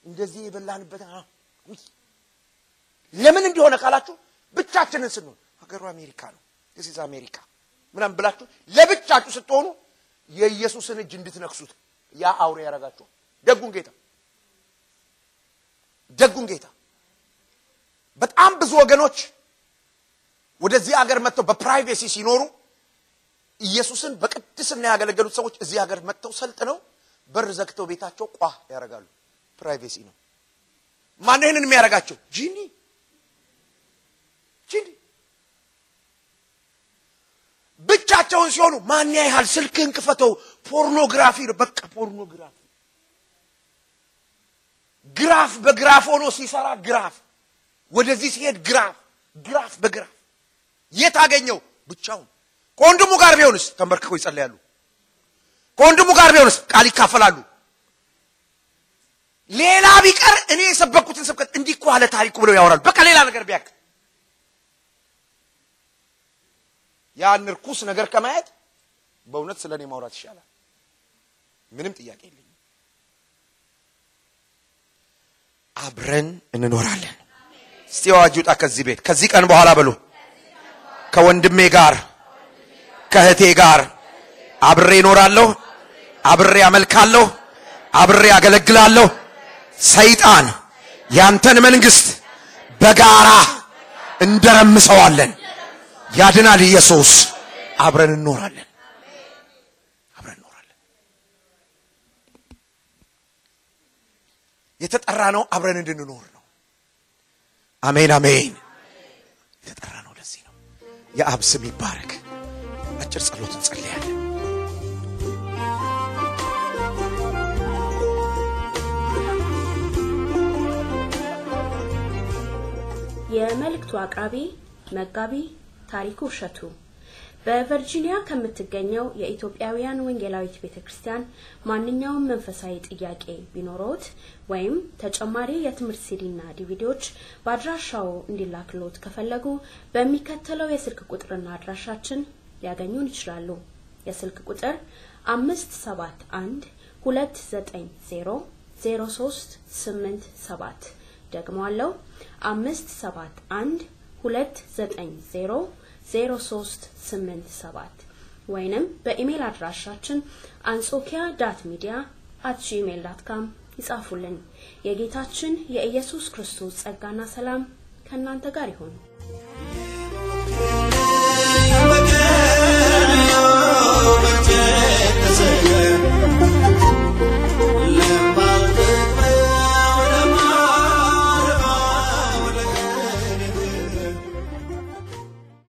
እንደዚህ የበላንበት ለምን እንደሆነ ካላችሁ ብቻችንን ስንሆን። ሀገሩ አሜሪካ ነው። ዚዝ አሜሪካ ምናምን ብላችሁ ለብቻችሁ ስትሆኑ የኢየሱስን እጅ እንድትነክሱት። ያ አውሬ ያደርጋችኋል። ደጉን ጌታ። ደጉን ጌታ። በጣም ብዙ ወገኖች ወደዚህ ሀገር መጥተው በፕራይቬሲ ሲኖሩ ኢየሱስን በቅድስና ያገለገሉት ሰዎች እዚህ ሀገር መጥተው ሰልጥነው በር ዘግተው ቤታቸው ቋ ያደርጋሉ። privacy ነው። ማነው ይህንን የሚያደርጋቸው? ጂኒ ጂኒ ብቻቸውን ሲሆኑ ማን ያህል ስልክህን ክፈተው፣ ፖርኖግራፊ ነው በቃ pornography። graph በ graph ሆኖ ሲሰራ graph፣ ወደዚህ ሲሄድ graph፣ graph በ graph የት አገኘው? ብቻውን። ከወንድሙ ጋር ቢሆንስ ተንበርክከው ይጸልያሉ። ከወንድሙ ጋር ቢሆንስ ቃል ይካፈላሉ። ሌላ ቢቀር እኔ የሰበኩትን ስብከት እንዲህ እኮ አለ ታሪኩ ብለው ያወራሉ። በቃ ሌላ ነገር ቢያክ ያን ርኩስ ነገር ከማየት በእውነት ስለ እኔ ማውራት ይሻላል። ምንም ጥያቄ የለኝም። አብረን እንኖራለን። እስቲ አዋጅ ውጣ ከዚህ ቤት ከዚህ ቀን በኋላ በሉ ከወንድሜ ጋር ከእህቴ ጋር አብሬ እኖራለሁ፣ አብሬ አመልካለሁ፣ አብሬ አገለግላለሁ። ሰይጣን ያንተን መንግስት በጋራ እንደረምሰዋለን። ያድናል ኢየሱስ። አብረን እንኖራለን፣ አብረን እንኖራለን። የተጠራ ነው አብረን እንድንኖር ነው። አሜን አሜን። የተጠራ ነው ለዚህ ነው። የአብ ስም ይባረክ። አጭር ጸሎት እንጸልያለን። የመልእክቱ አቅራቢ መጋቢ ታሪኩ እሸቱ በቨርጂኒያ ከምትገኘው የኢትዮጵያውያን ወንጌላዊት ቤተ ክርስቲያን ማንኛውም መንፈሳዊ ጥያቄ ቢኖረዎት ወይም ተጨማሪ የትምህርት ሲዲና ዲቪዲዎች በአድራሻው እንዲላክሎት ከፈለጉ በሚከተለው የስልክ ቁጥርና አድራሻችን ሊያገኙን ይችላሉ። የስልክ ቁጥር አምስት ሰባት አንድ ሁለት አምስት ሰባት አንድ ሁለት ዘጠኝ ዜሮ ዜሮ ሶስት ስምንት ሰባት ወይንም በኢሜል አድራሻችን አንጾኪያ dot media at gmail dot com ይጻፉልን። የጌታችን የኢየሱስ ክርስቶስ ጸጋና ሰላም ከእናንተ ጋር ይሁን። you.